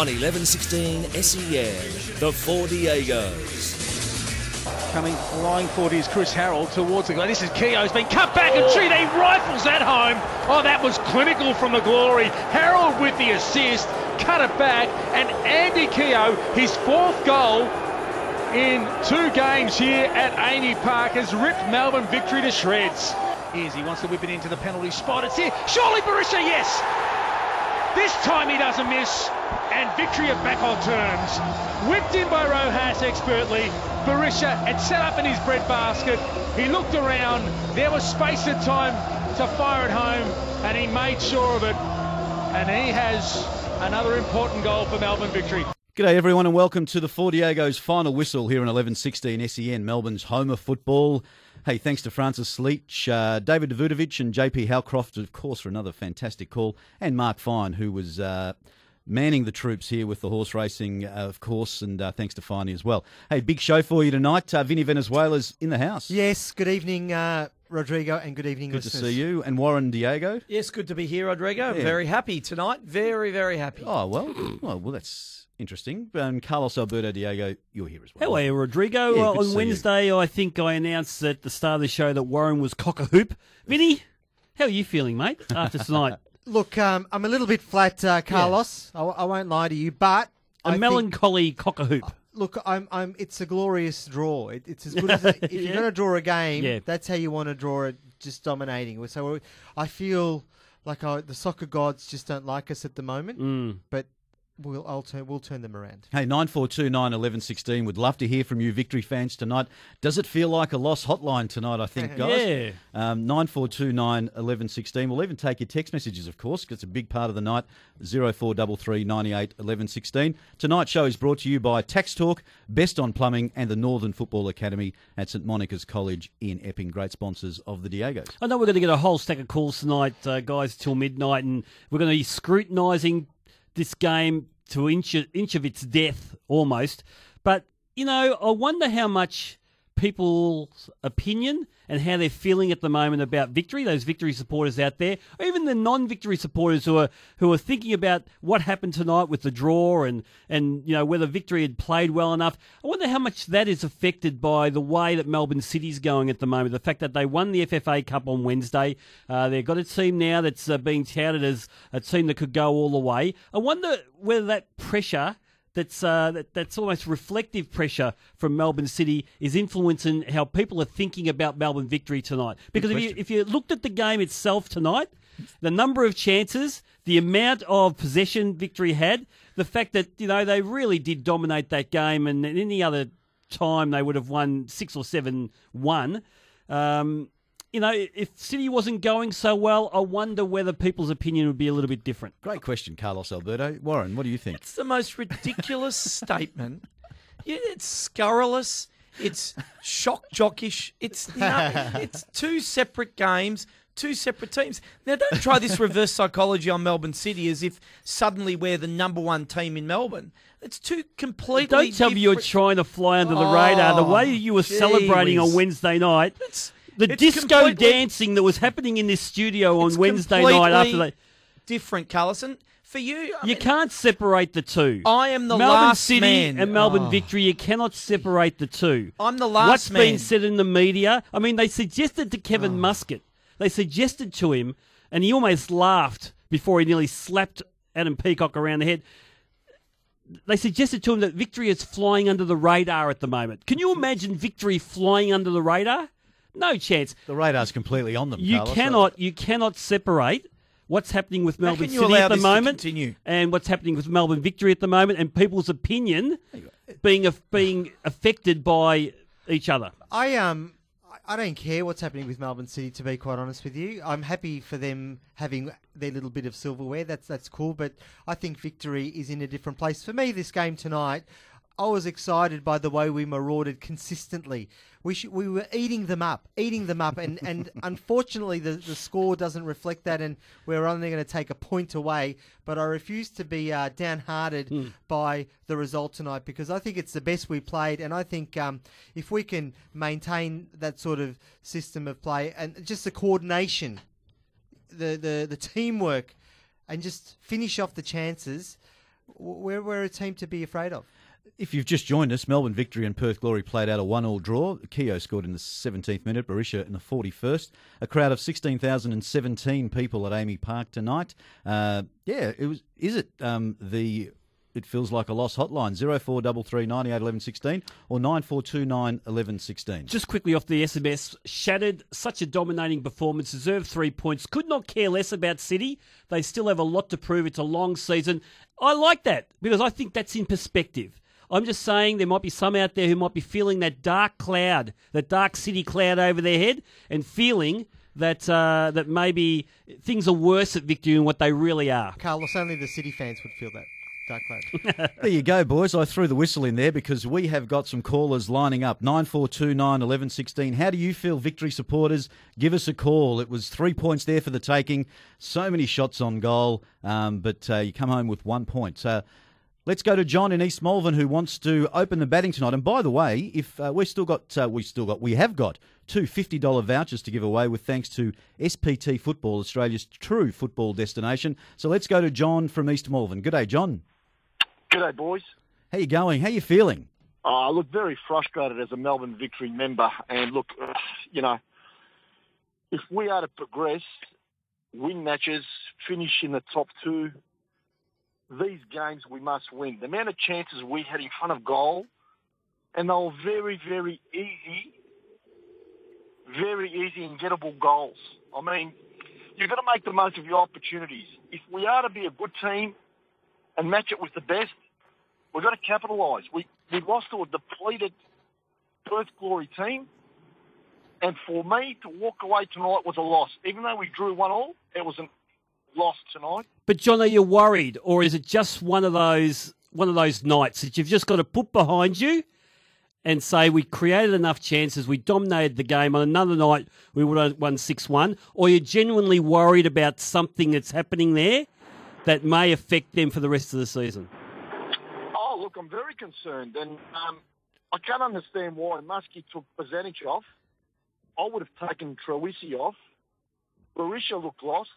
on 1116 SEN, the Four Diegos. Coming flying forward is Chris Harold towards the goal. This is Keogh's been cut back and Chile rifles that home. Oh, that was clinical from the glory. Harold with the assist, cut it back, and Andy Keogh, his fourth goal in two games here at AAMI Park, has ripped Melbourne victory to shreds. Here's he wants to whip it into the penalty spot. It's here. Surely Berisha, yes. This time he doesn't miss, and victory at back on terms. Whipped in by Rojas expertly. Berisha had set up in his bread basket. He looked around. There was space and time to fire it home, and he made sure of it. And he has another important goal for Melbourne victory. G'day everyone and welcome to the Four Diego's final whistle here in 1116 SEN, Melbourne's home of football. Hey, thanks to Francis Leach, uh, David Davutovic and JP Halcroft, of course, for another fantastic call, and Mark Fine, who was uh, manning the troops here with the horse racing, uh, of course, and uh, thanks to Finey as well. Hey, big show for you tonight. Uh, Vinny Venezuela's in the house. Yes, good evening, uh, Rodrigo, and good evening, Good to see you. And Warren Diego. Yes, good to be here, Rodrigo. Yeah. Very happy tonight. Very, very happy. Oh, well, well, well that's interesting. And Carlos Alberto Diego, you're here as well. Hello, Rodrigo. Yeah, Well, on see Wednesday, I think I announced at the start of the show that Warren was cock a hoop. Vinny, how are you feeling, mate, after tonight? Look, um, I'm a little bit flat, uh, Carlos. I, I won't lie to you, but A I think- melancholy cock a hoop. look, I'm, I'm. It's a glorious draw. It, it's as good as if Yeah. you're going to draw a game. Yeah. That's how you want to draw it, just dominating. So I feel like I, the soccer gods just don't like us at the moment. Mm. But we'll, I'll turn, we'll turn them around. Hey, 9429 1116. Would love to hear from you, Victory fans, tonight. Does it feel like a lost hotline tonight, I think, guys? Yeah. Um, 9429 1116. We'll even take your text messages, of course, 'cause it's a big part of the night. 0433 98 1116. Tonight's show is brought to you by Tax Talk, Best on Plumbing, and the Northern Football Academy at St Monica's College in Epping. Great sponsors of the Diegos. I know we're going to get a whole stack of calls tonight, uh, guys, till midnight, and we're going to be scrutinising this game to inch, inch of its death almost. But, you know, I wonder how much people's opinion and how they're feeling at the moment about victory, those victory supporters out there, or even the non-victory supporters who are who are thinking about what happened tonight with the draw and and you know whether victory had played well enough. I wonder how much that is affected by the way that Melbourne City's going at the moment. The fact that they won the FFA Cup on Wednesday, uh, they've got a team now that's uh, being touted as a team that could go all the way. I wonder whether that pressure that's uh, that, that's almost reflective pressure from Melbourne City is influencing how people are thinking about Melbourne victory tonight. Because if you, if you looked at the game itself tonight, the number of chances, the amount of possession victory had, the fact that you know they really did dominate that game, and any other time they would have won six or seven one. Um, you know, if City wasn't going so well, I wonder whether people's opinion would be a little bit different. Great question, Carlos Alberto. Warren, what do you think? It's the most ridiculous statement. It's scurrilous. It's shock jockish. It's you know, it's two separate games, two separate teams. Now, don't try this reverse psychology on Melbourne City as if suddenly we're the number one team in Melbourne. It's two completely. Don't tell me you're trying to fly under the radar. The Oh, way you were celebrating on. Wednesday night, It's- the it's disco dancing that was happening in this studio on Wednesday night after they. different, Callison. For you, I You mean, can't separate the two. I am the Melbourne last City man. and Melbourne Oh. Victory. You cannot separate the two. I'm the last What's man. been said in the media? I mean, they suggested to Kevin oh. Muscat. They suggested to him, and he almost laughed before he nearly slapped Adam Peacock around the head. They suggested to him that Victory is flying under the radar at the moment. Can you imagine Victory flying under the radar? No chance. The radar's completely on them. You Carlos. cannot you cannot separate what's happening with Melbourne City at the moment and what's happening with Melbourne Victory at the moment and people's opinion being af- being affected by each other. I um I- I don't care what's happening with Melbourne City to be quite honest with you. I'm happy for them having their little bit of silverware. That's that's cool, but I think victory is in a different place. For me this game tonight, I was excited by the way we marauded consistently. We sh- we were eating them up, eating them up, and, and unfortunately the, the score doesn't reflect that, and we're only going to take a point away. But I refuse to be uh, downhearted by the result tonight because I think it's the best we played, and I think um, if we can maintain that sort of system of play and just the coordination, the the, the teamwork, and just finish off the chances We're, we're a team to be afraid of. If you've just joined us, Melbourne Victory and Perth Glory played out a one-all draw. Keogh scored in the 17th minute, Berisha in the 41st. A crowd of 16,017 people at AAMI Park tonight. Uh, yeah, it was. Is it um, the? It feels like a lost hotline. Zero four double three ninety eight eleven sixteen or nine four two nine eleven sixteen. Just quickly off the SMS, shattered, such a dominating performance, deserved three points. Could not care less about City. They still have a lot to prove. It's a long season. I like that because I think that's in perspective. I'm just saying there might be some out there who might be feeling that dark cloud, that dark city cloud over their head, and feeling that uh, that maybe things are worse at Victory than what they really are. Carlos, only the City fans would feel that dark cloud. There you go, boys. I threw the whistle in there because we have got some callers lining up. 9429 1116. How do you feel, victory supporters? Give us a call. It was three points there for the taking. So many shots on goal, um, but uh, you come home with one point. Uh, Let's go to John in East Malvern who wants to open the batting tonight. And by the way, if uh, we've still got, uh, we still got, we have got two $50 vouchers to give away with thanks to SPT Football, Australia's true football destination. So let's go to John from East Malvern. Good day, John. Good day, boys. How you going? How you feeling? I uh, look very frustrated as a Melbourne Victory member, and look, uh, you know, if we are to progress, win matches, finish in the top two, these games we must win. The amount of chances we had in front of goal, and they were very, very easy, very easy and gettable goals. I mean, you've got to make the most of your opportunities. If we are to be a good team and match it with the best, we've got to capitalise. We we lost to a depleted Perth Glory team, and for me to walk away tonight was a loss. Even though we drew one all, it was a loss tonight. But John, are you worried, or is it just one of those one of those nights that you've just got to put behind you and say we created enough chances, we dominated the game. On another night, we would have won six one, or are you're genuinely worried about something that's happening there that may affect them for the rest of the season? Oh, look, I'm very concerned, and um, I can't understand why Muskie took Bozanic off. I would have taken Troisi off. Berisha looked lost.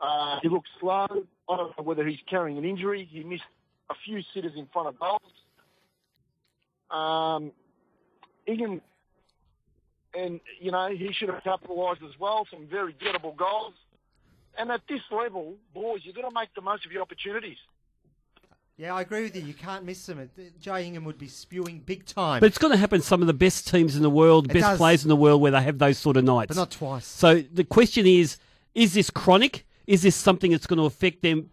Uh, he looked slow. I don't know whether he's carrying an injury. He missed a few sitters in front of goals. Um, Egan, and you know he should have capitalised as well. Some very gettable goals. And at this level, boys, you've got to make the most of your opportunities. yeah, I agree with you. You can't miss them. Jai Ingham would be spewing big time. But it's going to happen. Some of the best teams in the world, It best does. players in the world, where they have those sort of nights. but not twice. So the question is: Is this chronic? Is this something that's going to affect them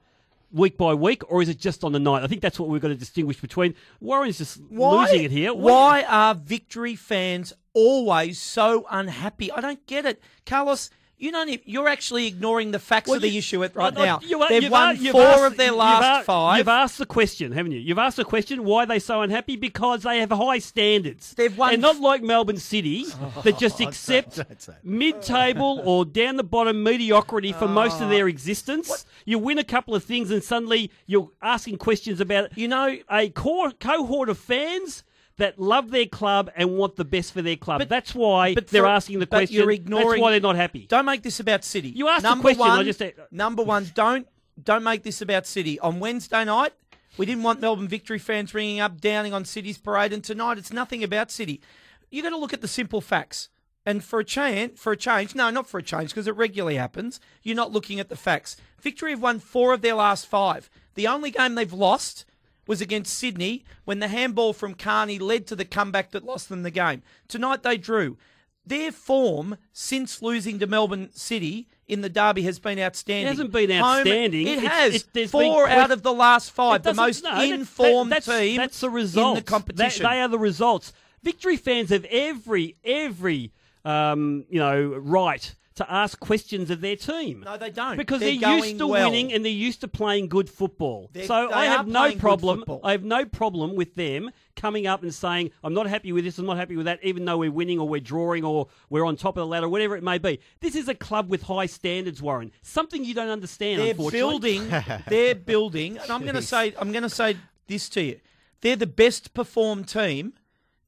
week by week, or is it just on the night? I think that's what we've got to distinguish between. Warren's just Why, losing it here. What- Why are victory fans always so unhappy? I don't get it. Carlos, you don't. e- You're actually ignoring the facts Well, of the you- issue at right I- I- now. you- They've won four asked- of their you've last five. You've asked the question, haven't you? You've asked the question why are they so unhappy because they have high standards. They've won and not like Melbourne City that just oh, accept don't say that. mid-table or down the bottom mediocrity for most of ah. their existence. You win a couple of things and suddenly you're asking questions about You know, a core, cohort of fans that love their club and want the best for their club. But- That's why but they're for- asking the but question. you're ignoring- That's why they're not happy. Don't make this about City. You asked the number question, I just- number one, don't don't make this about City. On Wednesday night, we didn't want Melbourne Victory fans ringing up, downing on City's parade, and tonight it's nothing about City. You got to look at the simple facts. And for a change, for a change, no, not for a change, because it regularly happens. You're not looking at the facts. Victory have won four of their last five. The only game they've lost was against Sydney when the handball from Carney led to the comeback that lost them the game. Tonight they drew. Their form since losing to Melbourne City in the derby has been outstanding. It hasn't been Home- outstanding. it has. it- there's Four been out of the last five. The most no, informed that- that's, team that's the result in the competition. they are the results. Victory fans have every every um, you know right to ask questions of their team. No, they don't. because They're are used to well. winning and they're used to playing good football. They're- so I have no problem. I have no problem with them coming up and saying, "I'm not happy with this. I'm not happy with that," even though we're winning or we're drawing or we're on top of the ladder, whatever it may be. This is a club with high standards, Warren. Something you don't understand. They're building. they're building, and I'm going to say, I'm going to say this to you: they're the best performed team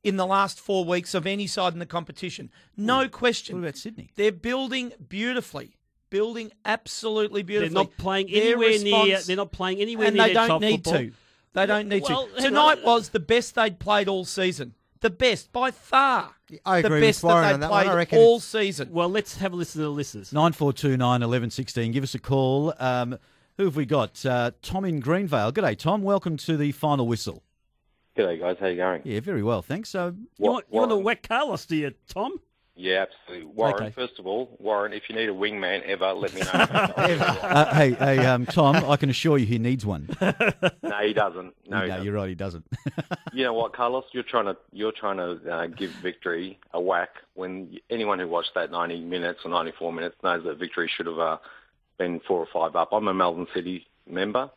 in the last four weeks of any side in the competition. No question. What about Sydney? They're building beautifully. building absolutely beautifully. They're not playing Their anywhere near. They're not playing anywhere and near they don't top need football. to. They don't need Well, to. Tonight was the best they'd played all season. The best by far. I agree the with best Warren that on they that one. I played reckon all season. Well, let's have a listen to the listeners. 9429 1116. Give us a call. Um, who have we got? Uh, Tom in Greenvale. G'day, Tom. Welcome to the final whistle. G'day, guys. How you going? Yeah, very well, thanks. So, You want, you want to Warren. whack Carlos, do you, Tom? Yeah, absolutely. Warren, Okay. first of all, Warren, if you need a wingman ever, let me know. uh, hey, hey, um, Tom, I can assure you he needs one. no, he doesn't. No, he doesn't. you're right, he doesn't. You know what, Carlos? You're trying to you're trying to uh, give Victory a whack when anyone who watched that 90 minutes or 94 minutes knows that Victory should have uh, been four or five up. I'm a Melbourne City member,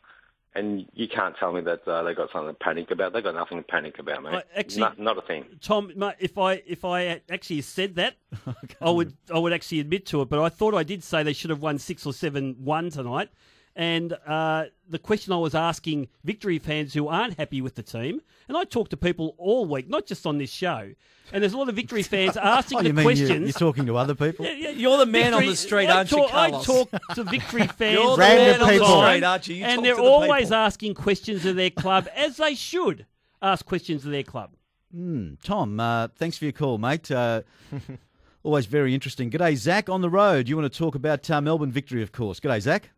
and you can't tell me that uh, they got something to panic about. They got nothing to panic about, mate. Well, actually- not, not a thing. Tom, mate, if I if I actually said that, I would I would actually admit to it. But I thought I did say they should have won six or seven one tonight. And uh, the question I was asking victory fans who aren't happy with the team, and I talk to people all week, not just on this show. And there's a lot of victory fans asking oh, the mean questions. you're talking to other people? Yeah, yeah, You're the man on the street, I aren't you, talk, I talk to victory fans You're the Random man on the people. street, Archie. You and talk they're to the always people. asking questions of their club, as they should ask questions of their club. Hmm, Tom, uh, thanks for your call, mate. Uh, always very interesting. G'day, Zach, on the road. You want to talk about uh, Melbourne victory, of course. G'day, Zach.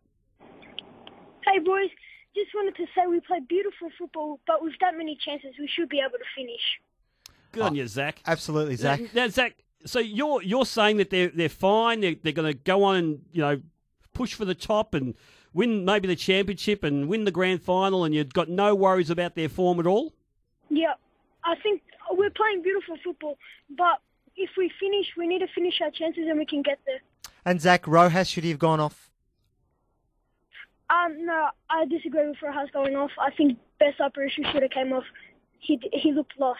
Hey just wanted to say we played beautiful football, but with that many chances, we should be able to finish. Good on you, Zach. Absolutely, Zach. Now, now, Zach, so you're you're saying that they're they're fine. They're, they're going to go on and you know push for the top and win maybe the championship and win the grand final, and you've got no worries about their form at all. Yeah, I think we're playing beautiful football, but if we finish, we need to finish our chances and we can get there. And Zach Rojas should he have gone off? Um, no, I disagree with Rojas going off. I think best operation should have came off. He he looked lost.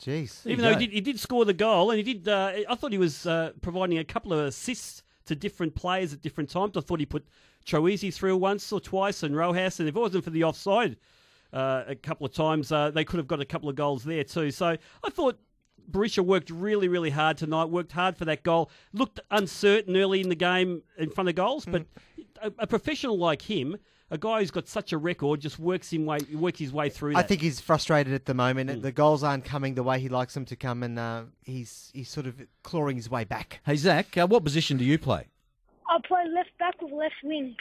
Jeez. Even though he did, he did score the goal, and he did. Uh, I thought he was uh, providing a couple of assists to different players at different times. I thought he put Troisi through once or twice, and Rojas, and if it wasn't for the offside uh, a couple of times, uh, they could have got a couple of goals there too. So I thought. Berisha worked really, really hard tonight. Worked hard for that goal. Looked uncertain early in the game in front of goals, but a, a professional like him, a guy who's got such a record, just works him way works his way through. I that. think he's frustrated at the moment. Hmm. The goals aren't coming the way he likes them to come, and uh, he's he's sort of clawing his way back. Hey, Zach, uh, what position do you play? I play left back with left wing.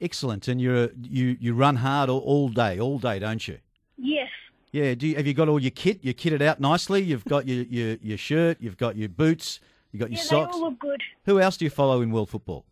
Excellent. And you're, you, you run hard all, all day, all day, don't you? Yes. Yeah. Do you, have you got all your kit? You're kitted out nicely. You've got your, your, your shirt. You've got your boots. You've got your Yeah, they socks. all look good. Who else do you follow in world football?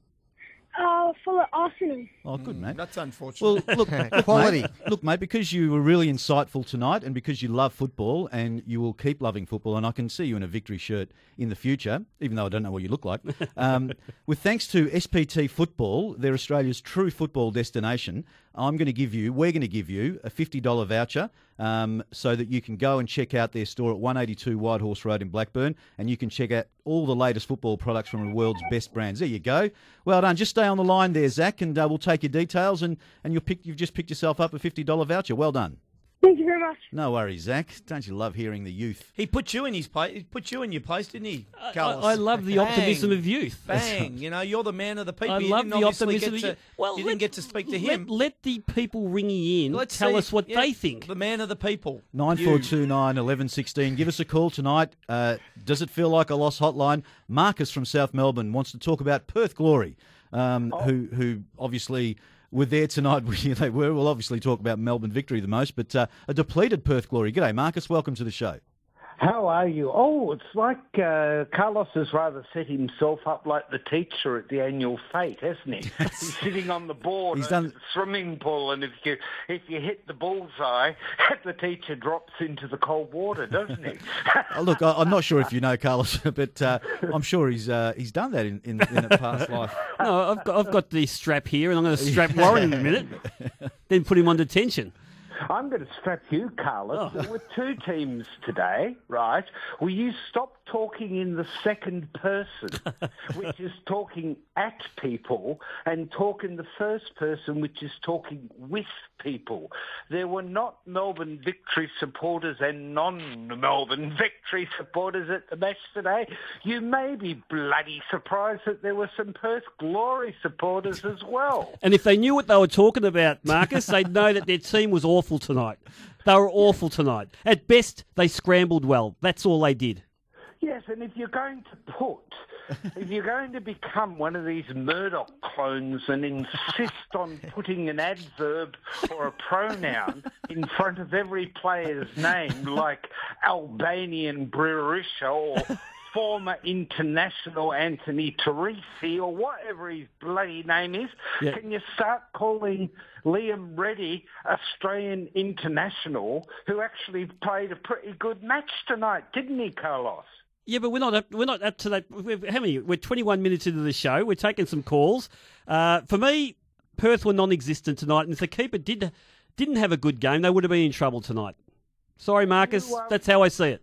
Uh, follow Arsenal. Oh, good, mate. That's unfortunate. Well, look, look, Quality. Mate, look, mate, because you were really insightful tonight, and because you love football, and you will keep loving football, and I can see you in a victory shirt in the future, even though I don't know what you look like. Um, with thanks to SPT Football, they're Australia's true football destination. I'm going to give you, we're going to give you a $50 voucher um, so that you can go and check out their store at 182 Whitehorse Road in Blackburn, and you can check out all the latest football products from the world's best brands. There you go. Well done. Just stay on the line there, Zach, and uh, we'll take your details, and, and you'll pick, you've just picked yourself up a $50 voucher. Well done. Thank you very much. No worries, Zach. Don't you love hearing the youth? He put you in his place. He put you in your place, didn't he, Carlos? I, I love the optimism Bang. of youth. Bang! You know, you're the man of the people. I you love didn't the optimism. get of to. Well, you let- didn't get to speak to let- him. Let, the people ringing in Let's tell see. us what Yeah, they think. The man of the people. Nine four two nine eleven sixteen. Give us a call tonight. Uh, does it feel like a lost hotline? Marcus from South Melbourne wants to talk about Perth Glory, um, who who obviously were there tonight. they were. We'll obviously talk about Melbourne victory the most, but uh, a depleted Perth Glory. G'day, Marcus. Welcome to the show. How are you? Oh, it's like uh, Carlos has rather set himself up like the teacher at the annual fete, hasn't he? He's sitting on the board He's done- the swimming pool, and if you if you hit the bullseye, the teacher drops into the cold water, doesn't he? Oh, look, I, I'm not sure if you know Carlos, but uh, I'm sure he's uh, he's done that in, in, in a past life. No, I've got, I've got the strap here, and I'm going to strap Warren in a minute, then put him on detention. I'm going to strap you, Carlos. Oh. There were two teams today, right? Will you stop talking in the second person, which is talking at people, and talk in the first person, which is talking with people? There were not Melbourne Victory supporters and non-Melbourne Victory supporters at the match today. You may be bloody surprised that there were some Perth Glory supporters as well. And if they knew what they were talking about, Marcus, they'd know that their team was awful tonight. They were awful tonight. At best, they scrambled well. That's all they did. Yes, and if you're going to put, if you're going to become one of these Murdoch clones and insist on putting an adverb or a pronoun in front of every player's name, like Albanian Berisha or former international Anthony Teresi or whatever his bloody name is, can you start calling Liam Reddy Australian international, who actually played a pretty good match tonight, didn't he, Carlos? Yeah, but we're not up, we're not up to that. We're, how many? We're 21 minutes into the show. We're taking some calls. Uh, for me, Perth were non-existent tonight, and if the keeper did didn't have a good game, they would have been in trouble tonight. Sorry, Marcus. You, um, That's how I see it.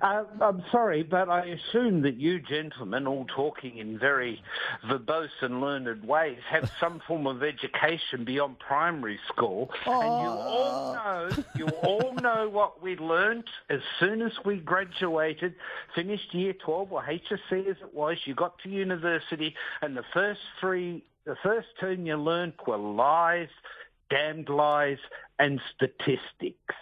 Uh, I'm sorry, but I assume that you gentlemen, all talking in very verbose and learned ways, have some form of education beyond primary school, and you all know, you all know what we learnt as soon as we graduated, finished year 12 or HSC as it was. You got to university, and the first three, the first term you learnt were lies, damned lies, and statistics.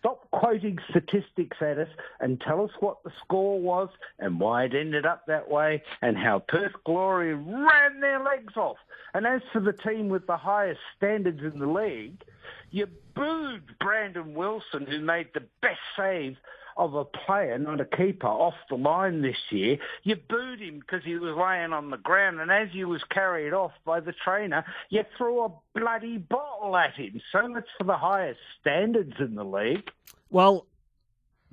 Stop quoting statistics at us and tell us what the score was and why it ended up that way and how Perth Glory ran their legs off. And as for the team with the highest standards in the league, you booed Brandon Wilson, who made the best save of a player, not a keeper, off the line this year. You booed him because he was laying on the ground, and as he was carried off by the trainer, you threw a bloody bottle at him. So much for the highest standards in the league. Well,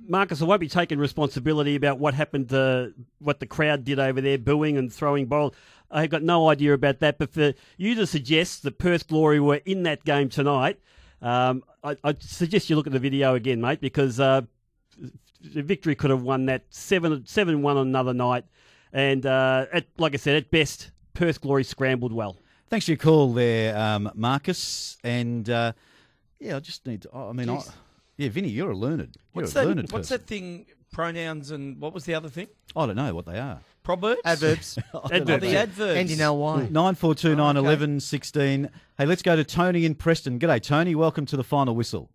Marcus, I won't be taking responsibility about what happened to what the crowd did over there, booing and throwing bottles. I've got no idea about that. But for you to suggest that Perth Glory were in that game tonight, um, I, I suggest you look at the video again, mate, because uh, victory could have won that seven seven one on another night. And uh, at, like I said, at best, Perth Glory scrambled well. Thanks for your call there, um, Marcus. And uh, yeah, I just need to. I mean, I, yeah, Vinny, you're a learned. You're What's a that? learned What's person. that thing? Pronouns and what was the other thing? I don't know what they are. Proverbs. Adverbs. Adverbs. The adverbs. Ending ly. Nine four two nine Oh, okay. eleven sixteen. Hey, let's go to Tony in Preston. G'day, Tony. Welcome to the final whistle.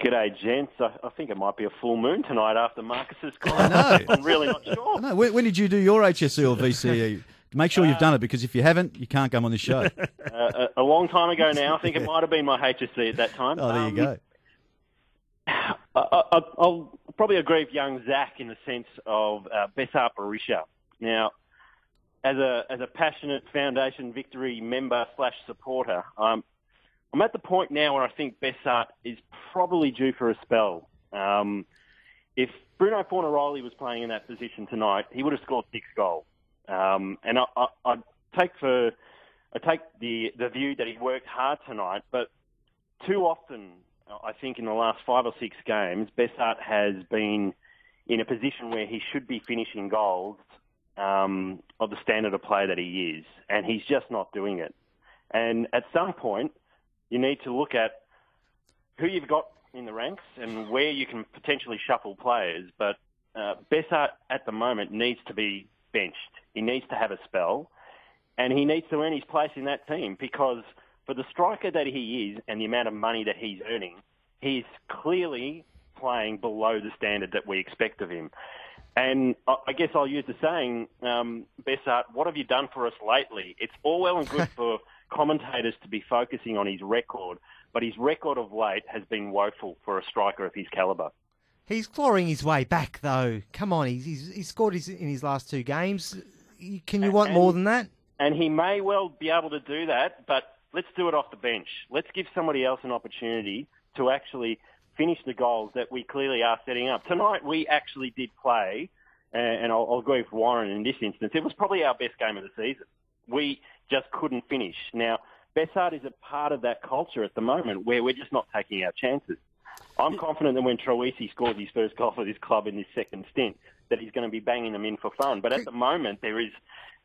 G'day, gents. I, I think it might be a full moon tonight after Marcus's call. I know. I'm really not I sure. know. When, when did you do your HSC or VCE? Make sure you've done it because if you haven't, you can't come on this show. Uh, a, a long time ago now. I think it might have been my HSC at that time. Oh, there you Um, go. I, I, I'll probably agree with young Zach in the sense of uh, Besart Berisha. Now, as a as a passionate Foundation Victory member slash supporter, um, I'm at the point now where I think Besart is probably due for a spell. Um, if Bruno Fornaroli was playing in that position tonight, he would have scored six goals. Um, and I, I, I take for I take the the view that he worked hard tonight, but too often, I think in the last five or six games, Besart has been in a position where he should be finishing goals um, of the standard of play that he is, and he's just not doing it. And at some point, you need to look at who you've got in the ranks and where you can potentially shuffle players. But uh, Besart at the moment needs to be benched. He needs to have a spell, and he needs to earn his place in that team because for the striker that he is and the amount of money that he's earning, he's clearly playing below the standard that we expect of him. And I I guess I'll use the saying, um, Besart, what have you done for us lately? It's all well and good for commentators to be focusing on his record, but his record of late has been woeful for a striker of his calibre. He's clawing his way back, though. Come on, he's he's, he's scored his, in his last two games. Can you want And- more than that? And he may well be able to do that, but let's do it off the bench. Let's give somebody else an opportunity to actually finish the goals that we clearly are setting up. Tonight we actually did play, and I'll, I'll agree with Warren in this instance. It was probably our best game of the season. We just couldn't finish. Now, Besart is a part of that culture at the moment where we're just not taking our chances. I'm confident that when Troisi scores his first goal for this club in his second stint, that he's going to be banging them in for fun. But at the moment, there is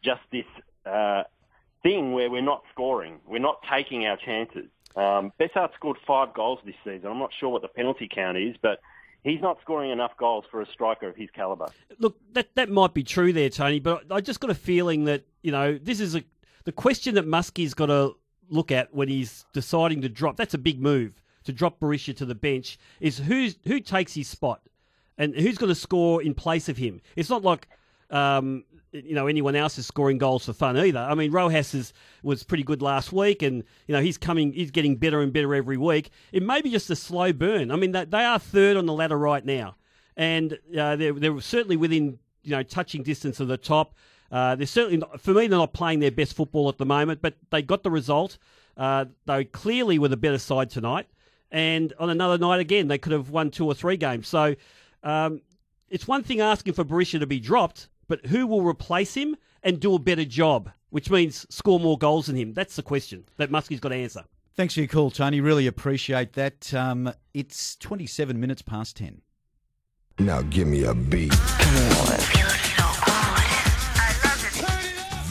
just this uh, thing where we're not scoring. We're not taking our chances. Um, Besart scored five goals this season. I'm not sure what the penalty count is, but he's not scoring enough goals for a striker of his calibre. Look, that that might be true there, Tony, but I just got a feeling that you know this is a the question that Muskie's got to look at when he's deciding to drop. That's a big move to drop Berisha to the bench. Is who's who takes his spot, and who's going to score in place of him? It's not like. Um, you know anyone else is scoring goals for fun either. I mean Rojas is, was pretty good last week, and you know he's coming, he's getting better and better every week. It may be just a slow burn. I mean they, are third on the ladder right now, and uh, they're they're certainly within you know touching distance of the top. Uh, they're certainly not, for me they're not playing their best football at the moment, but they got the result. Uh, they clearly were the better side tonight, and on another night again they could have won two or three games. So. Um, it's one thing asking for Berisha to be dropped, but who will replace him and do a better job, which means score more goals than him? That's the question that Muskie's got to answer. Thanks for your call, Tony. Really appreciate that. Um, it's 27 minutes past 10. Now give me a beat.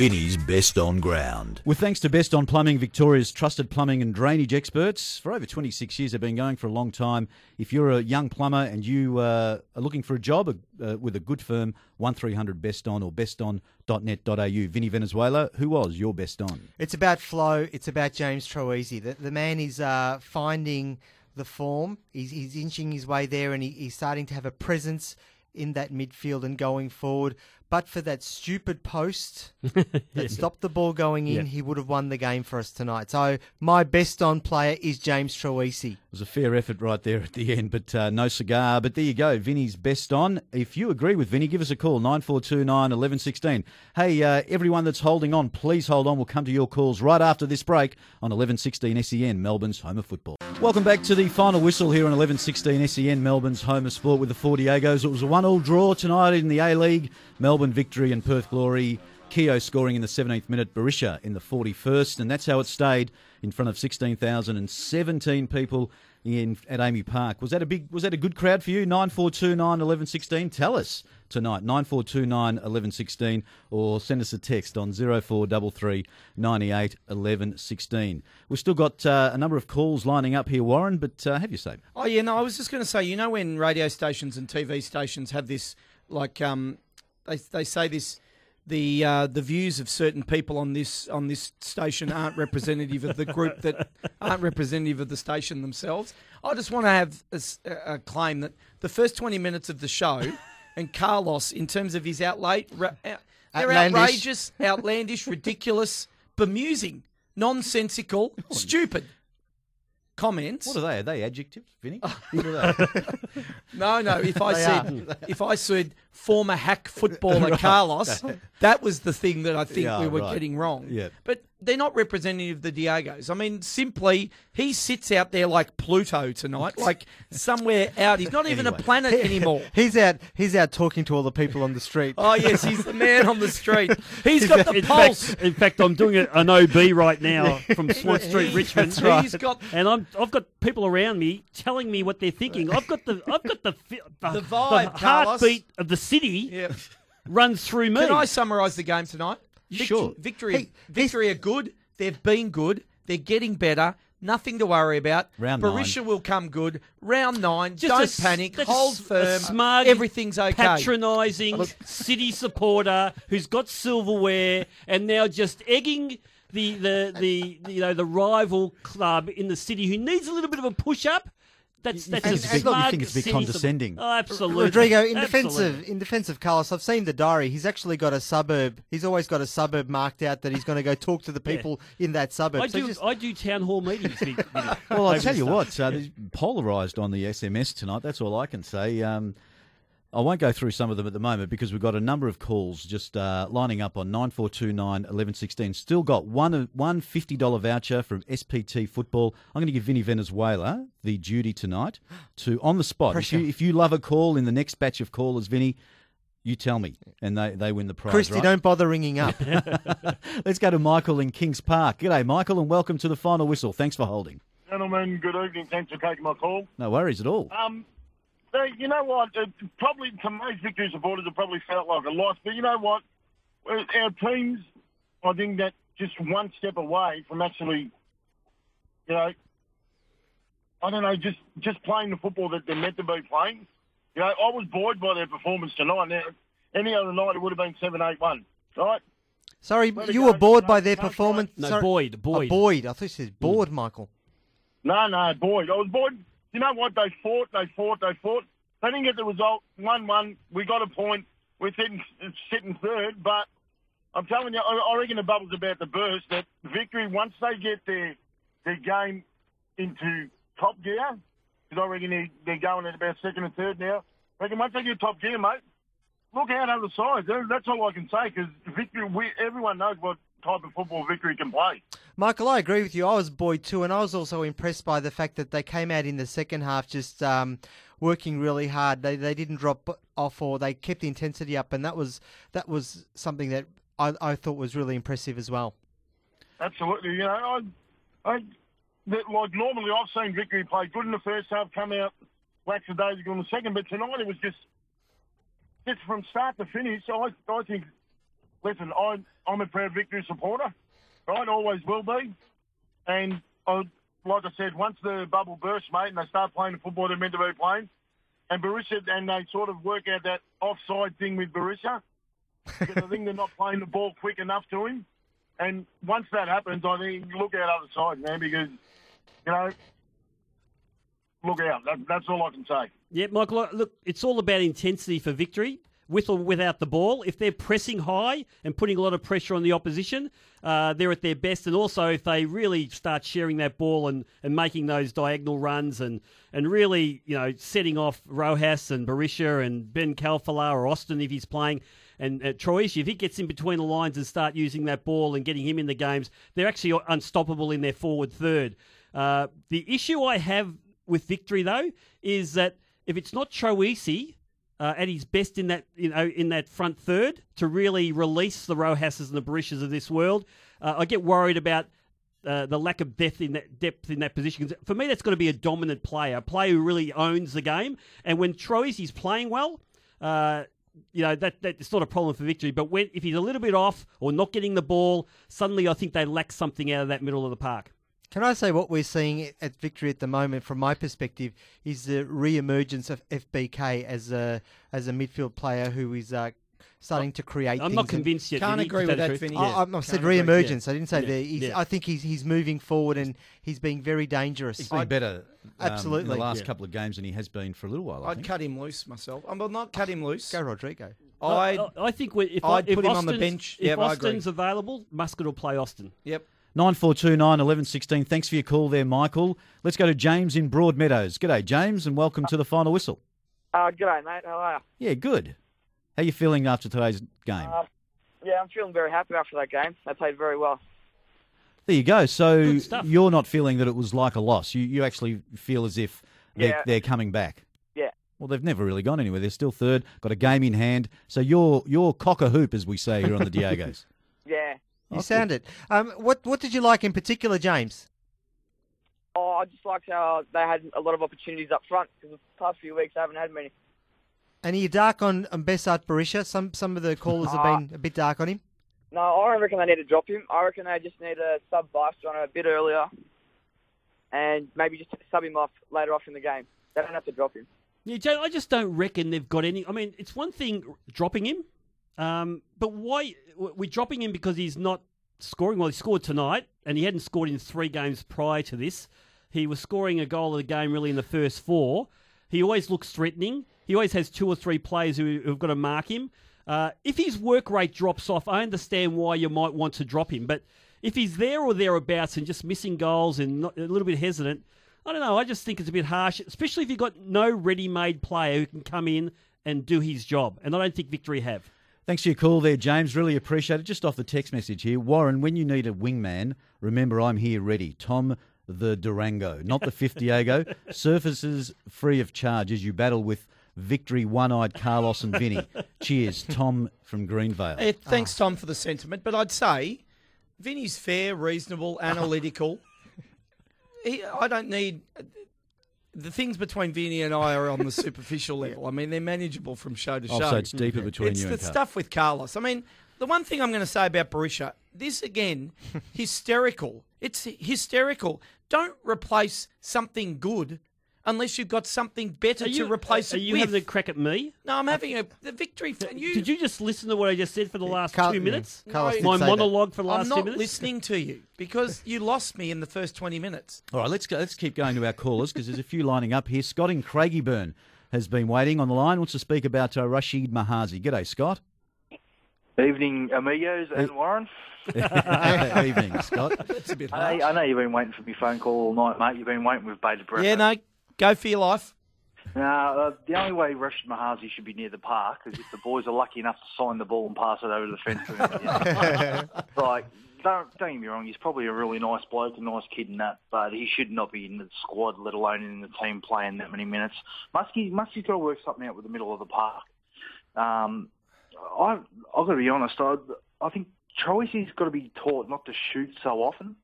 Vinny's best on ground. With thanks to Best on Plumbing, Victoria's trusted plumbing and drainage experts. For over 26 years, they've been going for a long time. If you're a young plumber and you uh, are looking for a job uh, with a good firm, 1300 Best On or beston.net.au. Vinny Venezuela, who was your best on? It's about flow. It's about James Troisi. The, the man is uh, finding the form. He's, he's inching his way there, and he, he's starting to have a presence in that midfield and going forward. But for that stupid post that Yeah. stopped the ball going in, Yeah. he would have won the game for us tonight. So my best on player is James Troisi. It was a fair effort right there at the end, but uh, no cigar. But there you go, Vinny's best on. If you agree with Vinny, give us a call, 9429 1116. Hey, uh, everyone that's holding on, please hold on. We'll come to your calls right after this break on 1116 SEN, Melbourne's home of football. Welcome back to the final whistle here on 1116 SEN, Melbourne's home of sport with the 40 Diegos. It was a one-all draw tonight in the A-League. Melbourne victory and Perth glory. Keogh scoring in the 17th minute, Berisha in the 41st, and that's how it stayed in front of 16,017 people in at AAMI Park. Was that a big? Was that a good crowd for you? Nine four two nine eleven sixteen. Tell us tonight. Nine four two nine eleven sixteen, or send us a text on zero four double three ninety eight eleven sixteen. We've still got uh, a number of calls lining up here, Warren. But uh, have you say? Oh yeah, no, I was just going to say, you know, when radio stations and TV stations have this, like, um, they they say this, the uh, the views of certain people on this on this station aren't representative of the group that aren't representative of the station themselves. I just want to have a claim that the first twenty minutes of the show, and Carlos, in terms of his outlay, ra- out- they're Outlandish. outrageous, outlandish, ridiculous, bemusing, nonsensical, stupid comments. What are they? Are they adjectives, Vinny? What are they? No, no. If I They said if I said former hack footballer. Carlos, that was the thing that I think Yeah, we were right. getting wrong. Yeah. But they're not representative of the Diegos. I mean, simply he sits out there like Pluto tonight, like somewhere out. He's not even a planet anymore. He's out. He's out talking to all the people on the street. Oh yes, he's the man on the street. He's got the in pulse. Fact, in fact, I'm doing an OB right now from Swan Street, Richmond. That's right. He's got- and I'm I've got people around me telling me what they're thinking. I've got the I've got the the, The vibe, Carlos. heartbeat of the city Yeah. runs through me. Can I summarise the game tonight? Sure. Victory, Hey, victory are good. They've been good. They're getting better. Nothing to worry about. Round Berisha will come good. Round nine. Just don't a panic. Hold firm. smug, Everything's okay. patronising city supporter who's got silverware and now just egging the, the, the, the, you know the rival club in the city who needs a little bit of a push up. That's that's think a it's a bit- you think it's a bit condescending? Oh, absolutely, Rodrigo, in defence of in defence of Carlos, I've seen the diary. He's actually got a suburb. He's always got a suburb marked out that he's going to go talk to the people in that suburb. I So do just- I do town hall meetings. You know, Well, I'll tell you stuff. what, uh, there's polarised on the SMS tonight. That's all I can say. Um, I won't go through some of them at the moment because we've got a number of calls just uh, lining up on 9429 1116. Still got one, one $50 voucher from SPT Football. I'm going to give Vinny Venezuela the duty tonight to, on the spot. If you, if you love a call in the next batch of callers, Vinny, You tell me, and they, they win the prize. Christy, right? don't bother ringing up. Let's go to Michael in Kings Park. G'day, Michael, and welcome to the final whistle. Thanks for holding. Gentlemen, good evening. Thanks for taking my call. No worries at all. Um, they, you know what? It probably to most victory supporters, it probably felt like a loss. But you know what? Our teams, I think that just one step away from actually, you know, I don't know, just just playing the football that they're meant to be playing. You know, I was bored by their performance tonight. Now, any other night, it would have been seven, eight, one. Right? Sorry, Let you were bored by their no, performance. No, Sorry. Boyd, Oh, Boyd. Boyd. I thought you said bored, Michael. No, no, boy. I was bored. You know what? They fought, they fought, they fought. They didn't get the result. 1 1. We got a point. We're sitting, sitting third. But I'm telling you, I, I reckon the bubble's about to burst. That victory, once they get their, their game into top gear, because I reckon they, they're going at about second and third now. I reckon once they get top gear, mate, look out other sides. That's all I can say because victory, we, everyone knows what type of football victory can play. Michael, I agree with you. I was boy too, and I was also impressed by the fact that they came out in the second half just um, working really hard. They they didn't drop off or they kept the intensity up, and that was that was something that I, I thought was really impressive as well. Absolutely. You know, I, I, that, like normally I've seen Victory play good in the first half, come out lackadaisical in the second, but tonight it was just, just from start to finish. I, I think, listen, I, I'm a proud Victory supporter, right? Always will be, and I, like I said, once the bubble bursts, mate, and they start playing the football they're meant to be playing, and Berisha, and they sort of work out that offside thing with Berisha, because I think they're not playing the ball quick enough to him. And once that happens, I think look out other side, man, because you know, look out. That, that's all I can say. Yeah, Michael, look, it's all about intensity for victory. With or without the ball, if they're pressing high and putting a lot of pressure on the opposition, uh, they're at their best. And also, if they really start sharing that ball and, and making those diagonal runs and, and really, you know, setting off Rojas and Berisha and Ben Khalfallah or Austin if he's playing, and uh, if he gets in between the lines and start using that ball and getting him in the games, they're actually unstoppable in their forward third. Uh, the issue I have with victory though is that if it's not Troisi uh, at his best in that you know in that front third to really release the Rojases and the Berishas of this world, uh, I get worried about. Uh, the lack of depth in that depth in that position. For me, that's got to be a dominant player, a player who really owns the game. And when Troisi's playing well, uh, you know that that's not a problem for victory. But when if he's a little bit off or not getting the ball, suddenly I think they lack something out of that middle of the park. Can I say what we're seeing at Victory at the moment, from my perspective, is the re-emergence of FBK as a as a midfield player who is uh, starting to create. I'm not things and- convinced yet. Can't agree with that, the. Vinny. I, Yeah. I, I said Can't agree. re-emergence. I didn't say Yeah. the. He's, Yeah. I think he's he's moving forward and he's being very dangerous. He's been better um, in the last Yeah. couple of games than he has been for a little while. I I'd think. cut him loose myself. I'm not cut him loose. Go Rodrigo. I'd, I, I think we- if, I'd if put him on the bench. If Yep, I agree. Austin's available, Muscat will play Austin. Yep. 9429 1116. Thanks for your call there, Michael. Let's go to James in Broadmeadows. G'day, James, and welcome to the final whistle. Uh, g'day, mate. How are you? Yeah, good. How you feeling after today's game? Uh, yeah, I'm feeling very happy after that game. They played very well. There you go. So you're not feeling that it was like a loss. You you actually feel as if they're, Yeah. they're coming back. Yeah. Well, they've never really gone anywhere. They're still third. Got a game in hand. So you're you're cock a hoop, as we say here on the Diegos. Yeah. You sound it. Um, what what did you like in particular, James? Oh, I just liked how they had a lot of opportunities up front because the past few weeks they haven't had many. And are you dark on, on Besart Berisha? Some some of the callers have Uh, been a bit dark on him. No, I don't reckon they need to drop him. I reckon they just need to sub Bast on a bit earlier and maybe just sub him off later off in the game. They don't have to drop him. Yeah, Joe, I just don't reckon they've got any. I mean, it's one thing dropping him, um, but why we're dropping him because he's not scoring? Well, he scored tonight, and he hadn't scored in three games prior to this. He was scoring a goal of the game really in the first four. He always looks threatening. He always has two or three players who have got to mark him. Uh, if his work rate drops off, I understand why you might want to drop him. But if he's there or thereabouts and just missing goals and not, a little bit hesitant, I don't know. I just think it's a bit harsh, especially if you've got no ready-made player who can come in and do his job. And I don't think Victory have. Thanks for your call there, James. Really appreciate it. Just off the text message here, Warren. When you need a wingman, remember I'm here ready. Tom the Durango, not the Fifth Diego. Surfaces free of charge as you battle with victory, one-eyed Carlos and Vinny. Cheers, Tom from Greenvale. Eh, thanks, Tom, for the sentiment. But I'd say Vinny's fair, reasonable, analytical. he, I don't need. The things between Vinny and I are on the superficial level. I mean, they're manageable from show to Oh, show. so it's deeper between it's you the and Carl. stuff with Carlos. I mean, the one thing I'm going to say about Berisha, this again, hysterical. It's hysterical. Don't replace something good unless you've got something better you, to replace are it you with. having a crack at me? No, I'm having a the victory. For, you, Did you just listen to what I just said for the last Carl- two yeah, minutes? Carlos did My say that. monologue for the last I'm not listening to you because you lost me in the first 20 minutes. All right, let's go, let's keep going to our callers because there's a few lining up here. Scott in Craigieburn has been waiting on the line. Wants to speak about uh, Rashid Mahazi. G'day, Scott. Evening, amigos and Warren. Evening, Scott. That's a bit I know, I know you've been waiting for my phone call all night, mate. You've been waiting with bated breath. Yeah, no, go for your life. Now, uh, the only way Rashid Mahazi should be near the park is if the boys are lucky enough to sign the ball and pass it over the fence to him. Yeah. like, don't, don't get me wrong, he's probably a really nice bloke, a nice kid and that, but he should not be in the squad, let alone in the team playing that many minutes. Muskie, Muskie's got to work something out with the middle of the park. Um, I, I've got to be honest, I, I think Troy's got to be taught not to shoot so often.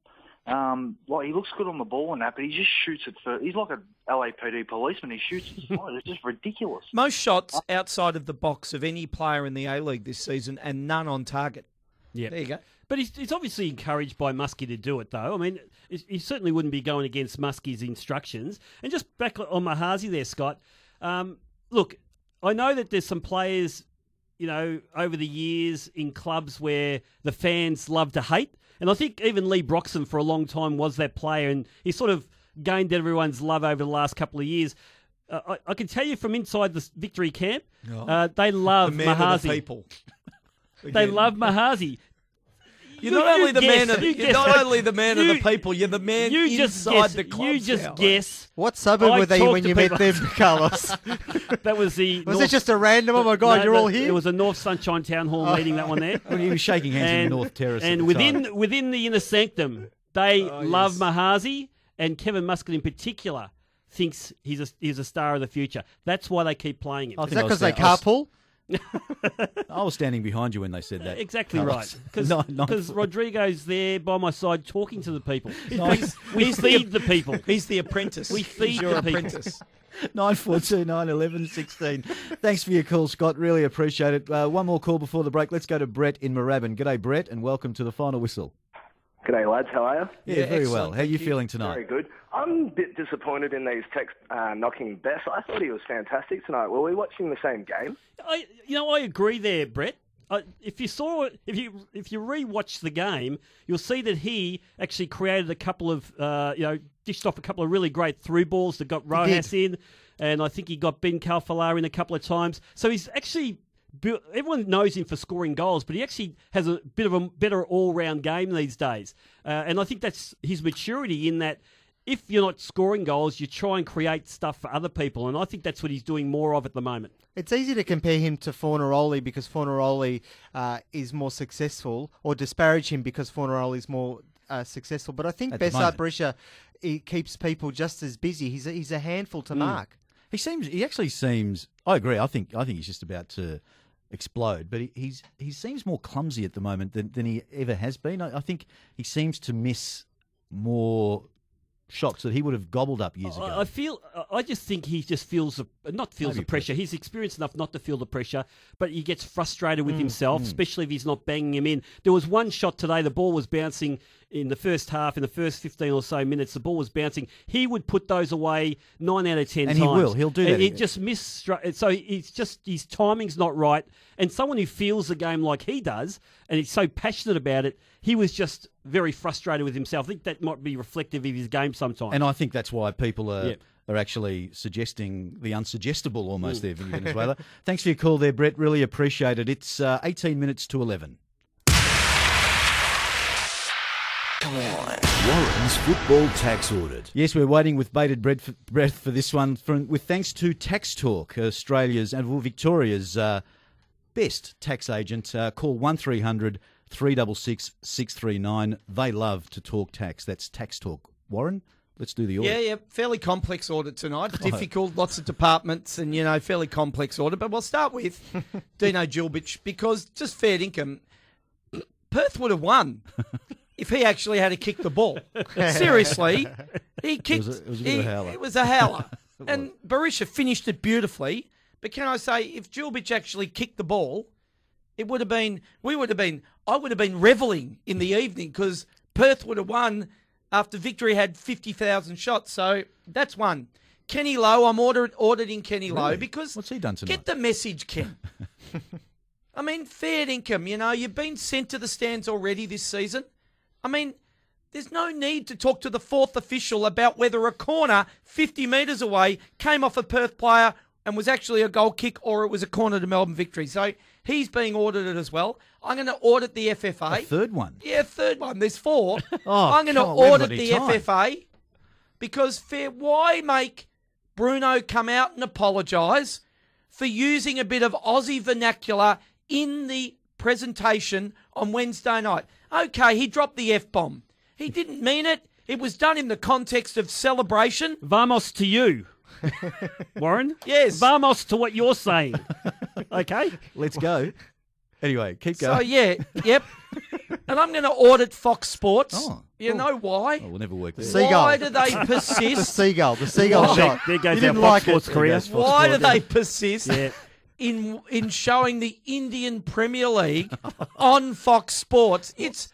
Um, like he looks good on the ball and that, but he just shoots it for. He's like a LAPD policeman. He shoots it. smart. It's just ridiculous. Most shots outside of the box of any player in the A League this season, and none on target. Yeah. There you go. But he's, he's obviously encouraged by Muskie to do it, though. I mean, he he certainly wouldn't be going against Muskie's instructions. And just back on Mahazi there, Scott. Um, look, I know that there's some players, you know, over the years in clubs where the fans love to hate. And I think even Lee Broxham for a long time was that player, and he sort of gained everyone's love over the last couple of years. Uh, I, I can tell you from inside the victory camp, Oh. uh, they love The Mahazi. the people. They love Mahazi. You're not only the man of you you're not only the man of the people, you're the man you just inside guess, the club. You just now. guess. What suburb I were they when to you met them, Carlos? that was the. Was it just a random, oh my God, you're all here? It was a North Sunshine Town Hall Oh. meeting, that one there. Well, he was shaking hands in the North Terrace at And the within time. within the inner sanctum, they Oh, love yes. Mahazi, and Kevin Muscat in particular thinks he's a, he's a star of the future. That's why they keep playing him. Is that because they sta- I was- carpool? I was standing behind you when they said that. Exactly Carlos. right. Because Rodrigo's there by my side talking to the people. Nice. We, we feed the people. He's the apprentice. We He's feed your the people. apprentice. 9429 11 16. Thanks for your call, Scott. Really appreciate it. Uh, one more call before the break. Let's go to Brett in Moorabbin. G'day, Brett, and welcome to the final whistle. G'day, lads. How are you? Yeah, very well. How are you feeling tonight? Very good. I'm a bit disappointed in these text uh, knocking Bess. I thought he was fantastic tonight. Were we watching the same game? I, you know, I agree there, Brett. Uh, if you saw, if you if you rewatch the game, you'll see that he actually created a couple of, uh, you know, dished off a couple of really great through balls that got Rojas in, and I think he got Ben Khalfallah in a couple of times. So he's actually. Built- Everyone knows him for scoring goals, but he actually has a bit of a better all-round game these days, uh, and I think that's his maturity in that if you're not scoring goals, you try and create stuff for other people, and I think that's what he's doing more of at the moment. It's easy to compare him to Fornaroli because Fornaroli uh, is more successful, or disparage him because Fornaroli is more uh, successful. But I think At Besart moment. Berisha keeps people just as busy. He's a, he's a handful to Mm. mark. He seems. He actually seems. I agree. I think. I think he's just about to explode. But he, he's he seems more clumsy at the moment than, than he ever has been. I, I think he seems to miss more shots that he would have gobbled up years ago. I feel. I just think he just feels not feels Maybe the pressure. He's experienced enough not to feel the pressure, but he gets frustrated with Mm, himself, mm. especially if he's not banging him in. There was one shot today. The ball was bouncing in the first half. In the first fifteen or so minutes, the ball was bouncing. He would put those away nine out of ten And times. he will. He'll do that. He just miss. So it's just his timing's not right. And someone who feels the game like he does, and he's so passionate about it, he was just very frustrated with himself. I think that might be reflective of his game sometimes. And I think that's why people are Yeah. are actually suggesting the unsuggestible almost Mm. there, Vinny Venezuela. Thanks for your call there, Brett. Really appreciate it. It's uh, 18 minutes to 11. Come on. Warren's football tax audit. Yes, we're waiting with bated breath for, breath for this one. From, with thanks to Tax Talk, Australia's and well, Victoria's uh, best tax agent. Uh, call one 366 639. They love to talk tax. That's Tax Talk. Warren, Let's do the order. Yeah, yeah, fairly complex order tonight. Difficult, lots of departments, and you know, fairly complex order. But we'll start with Dino Djulbic because just fair income. Perth would have won if he actually had to kick the ball. Seriously, he kicked. a- it was a bit he- of a howler. It was a howler, and Berisha finished it beautifully. But can I say, if Djulbic actually kicked the ball, it would have been. We would have been. I would have been reveling in the evening because Perth would have won after Victory had fifty thousand shots. So that's one. Kenny Lowe, I'm ordered ordered in Kenny Lowe because What's he done tonight? Get the message, Ken. I mean, fair income. You know, you've been sent to the stands already this season. I mean, there's no need to talk to the fourth official about whether a corner 50 metres away came off a Perth player and was actually a goal kick or it was a corner to Melbourne victory. So he's being audited as well. I'm going to audit the FFA. A third one. Yeah, third one. There's four. Oh, I'm going to come on, we haven't audit the time. FFA because fair. Why make Bruno come out and apologise for using a bit of Aussie vernacular in the presentation on Wednesday night? Okay, he dropped the f bomb. He didn't mean it. It was done in the context of celebration. Vamos to you, Warren. Yes. Vamos to what you're saying. okay. Let's go. Anyway, keep going. So yeah, yep. and I'm going to audit Fox Sports. Oh, you know why? Oh, we'll never work there. Seagull. Why do they persist? the persist? seagull, the seagull Why- shot. There goes you our didn't Fox like Sports it. career. Why do they persist Yeah. In in showing the Indian Premier League on Fox Sports? It's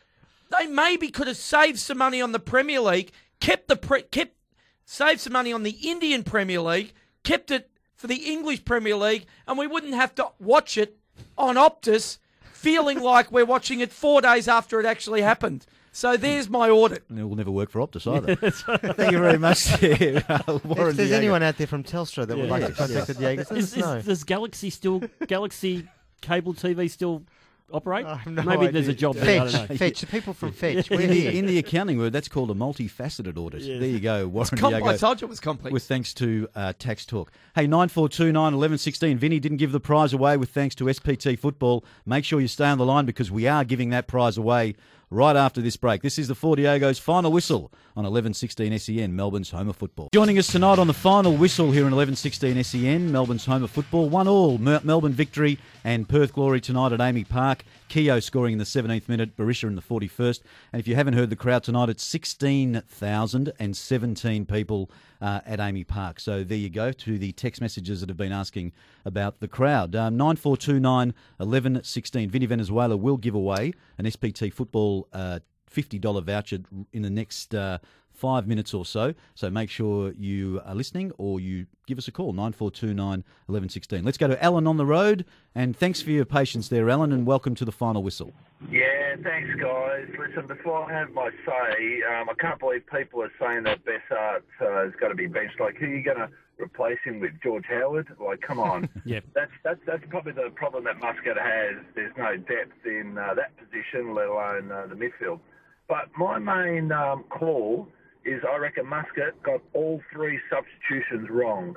they maybe could have saved some money on the Premier League, kept the pre, kept saved some money on the Indian Premier League, kept it for the English Premier League, and we wouldn't have to watch it on Optus, feeling like we're watching it four days after it actually happened. So there's my audit. And it will never work for Optus either. Thank you very much, there, Warren If there's Diego. anyone out there from Telstra that would like to Yes, contact yes. the Diegos, let Is, us know. is, does Galaxy still Galaxy cable TV still operate? I have no Maybe there's a idea. job there. I Fetch, don't know. Fetch, the people from Fetch. We're in, the, here. in the accounting word, that's called a multifaceted audit. Yes. There you go, Warren com- Diego. I told you it was complex. With thanks to uh, Tax Talk. Hey, 9429 1116. Vinny didn't give the prize away with thanks to SPT Football. Make sure you stay on the line because we are giving that prize away right after this break. This is the Four Diego's final whistle on 1116 SEN, Melbourne's home of football. Joining us tonight on the final whistle here on 1116 SEN, Melbourne's home of football. One all, Melbourne victory and Perth glory tonight at AAMI Park. Keogh scoring in the 17th minute, Berisha in the 41st. And if you haven't heard the crowd tonight, it's 16,017 people uh, at AAMI Park. So there you go to the text messages that have been asking about the crowd. Um, 9429 1116. Vinny Venezuela will give away an SPT football uh, $50 voucher in the next uh, five minutes or so. So make sure you are listening or you give us a call, 9429 1116. Let's go to Alan on the road. And thanks for your patience there, Alan, and welcome to the final whistle. Yeah, thanks, guys. Listen, before I have my say, um, I can't believe people are saying that Besart uh, has got to be benched. Like, who are you going to replace him with? George Howard? Like, come on. Yeah. That's that's that's probably the problem that Muscat has. There's no depth in uh, that position, let alone uh, the midfield. But my main um, call is I reckon Muscat got all three substitutions wrong.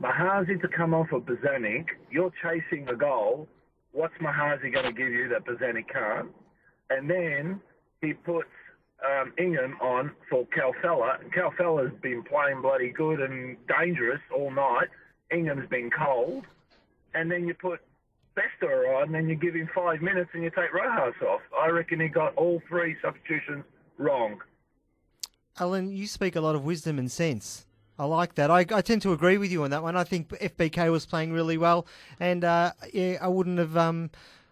Mahazi to come off of Bozanic, you're chasing the goal. What's Mahazi going to give you that Bozanic can't? And then he puts um, Ingham on for Khalfallah. Khalfallah's been playing bloody good and dangerous all night. Ingham's been cold. And then you put Beister on, and then you give him five minutes and you take Rojas off. I reckon he got all three substitutions wrong. Alan, you speak a lot of wisdom and sense. I like that. I, I tend to agree with you on that one. I think FBK was playing really well, and uh, yeah, I wouldn't have um,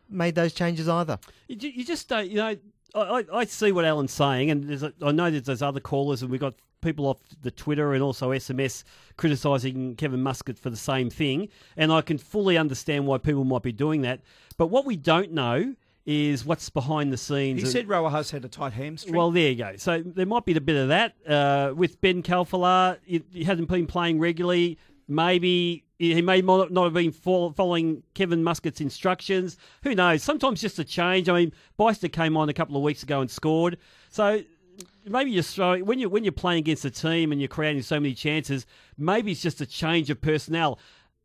made those changes either. You, you just don't, you know, I, I see what Alan's saying, and a, I know that there's other callers, and we've got people off the Twitter and also SMS criticising Kevin Muscat for the same thing, and I can fully understand why people might be doing that. But what we don't know is what's behind the scenes. He said Rojas had a tight hamstring. well, there you go. So there might be a bit of that uh, with Ben Khalfallah. He, he hasn't been playing regularly. Maybe he may not have been following Kevin Muscat's instructions. Who knows? Sometimes just a change. I mean, Beister came on a couple of weeks ago and scored. So maybe you're throwing when you when you're playing against a team and you're creating so many chances. Maybe it's just a change of personnel.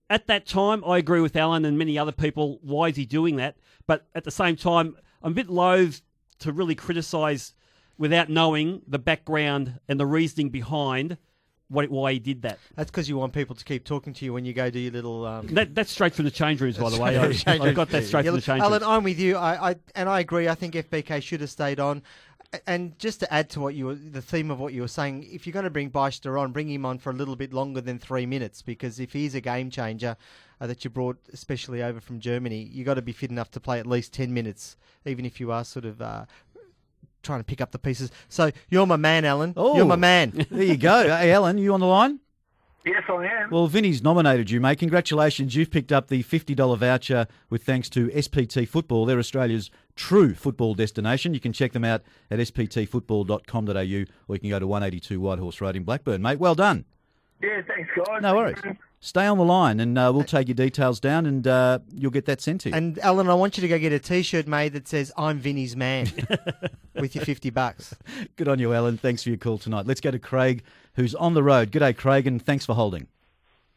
At that time, I agree with Alan and many other people. Why is he doing that? But at the same time, I'm a bit loath to really criticise without knowing the background and the reasoning behind what, why he did that. That's because you want people to keep talking to you when you go do your little. Um... That, that's straight from the change rooms, by the way. I, I got that straight Yeah, from the change Alan, rooms. I'm with you. I, I and I agree. I think FBK should have stayed on. And just to add to what you were, the theme of what you were saying, if you're going to bring Beister on, bring him on for a little bit longer than three minutes, because if he's a game changer uh, that you brought, especially over from Germany, you've got to be fit enough to play at least ten minutes, even if you are sort of. Uh, Trying to pick up the pieces. So you're my man, Alan. You're my man. There you go. Hey, Alan, you on the line? Yes, I am. Well, Vinny's nominated you, mate. Congratulations. You've picked up the $50 voucher with thanks to SPT Football. They're Australia's true football destination. You can check them out at sptfootball.com.au or you can go to 182 Whitehorse Road in Blackburn, mate. Well done. Yeah, thanks, guys. No worries. Stay on the line and uh, we'll take your details down and uh, you'll get that sent to you. And Alan, I want you to go get a T-shirt made that says "I'm Vinny's man" with your fifty bucks. Good on you, Alan. Thanks for your call tonight. Let's go to Craig, who's on the road. G'day, Craig, and thanks for holding.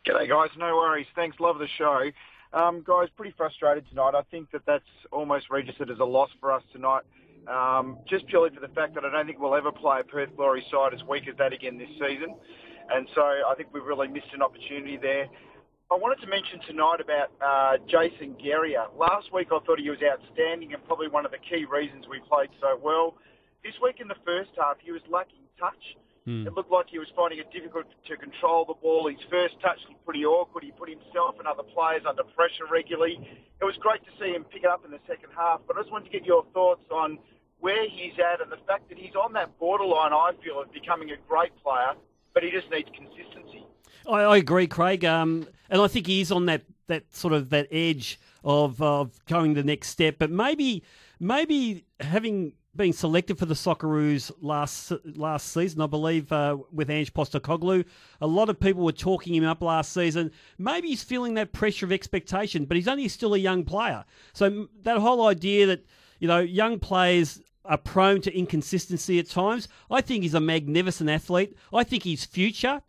G'day, guys. No worries. Thanks. Love the show. Um, guys, pretty frustrated tonight. I think that that's almost registered as a loss for us tonight. Um, just purely for the fact that I don't think we'll ever play a Perth Glory side as weak as that again this season. And so I think we've really missed an opportunity there. I wanted to mention tonight about uh, Jason Geria. Last week I thought he was outstanding and probably one of the key reasons we played so well. This week in the first half, he was lacking touch. It looked like he was finding it difficult to control the ball. His first touch looked pretty awkward. He put himself and other players under pressure regularly. It was great to see him pick it up in the second half, but I just wanted to get your thoughts on where he's at and the fact that he's on that borderline, I feel, of becoming a great player, but he just needs consistency. I, I agree, Craig. Um, and I think he is on that, that sort of that edge of of going the next step. But maybe maybe having been selected for the Socceroos last last season, I believe, uh, with Ange Postecoglou, a lot of people were talking him up last season. Maybe he's feeling that pressure of expectation, but he's only still a young player. So that whole idea that you know young players are prone to inconsistency at times. I think he's a magnificent athlete. I think his future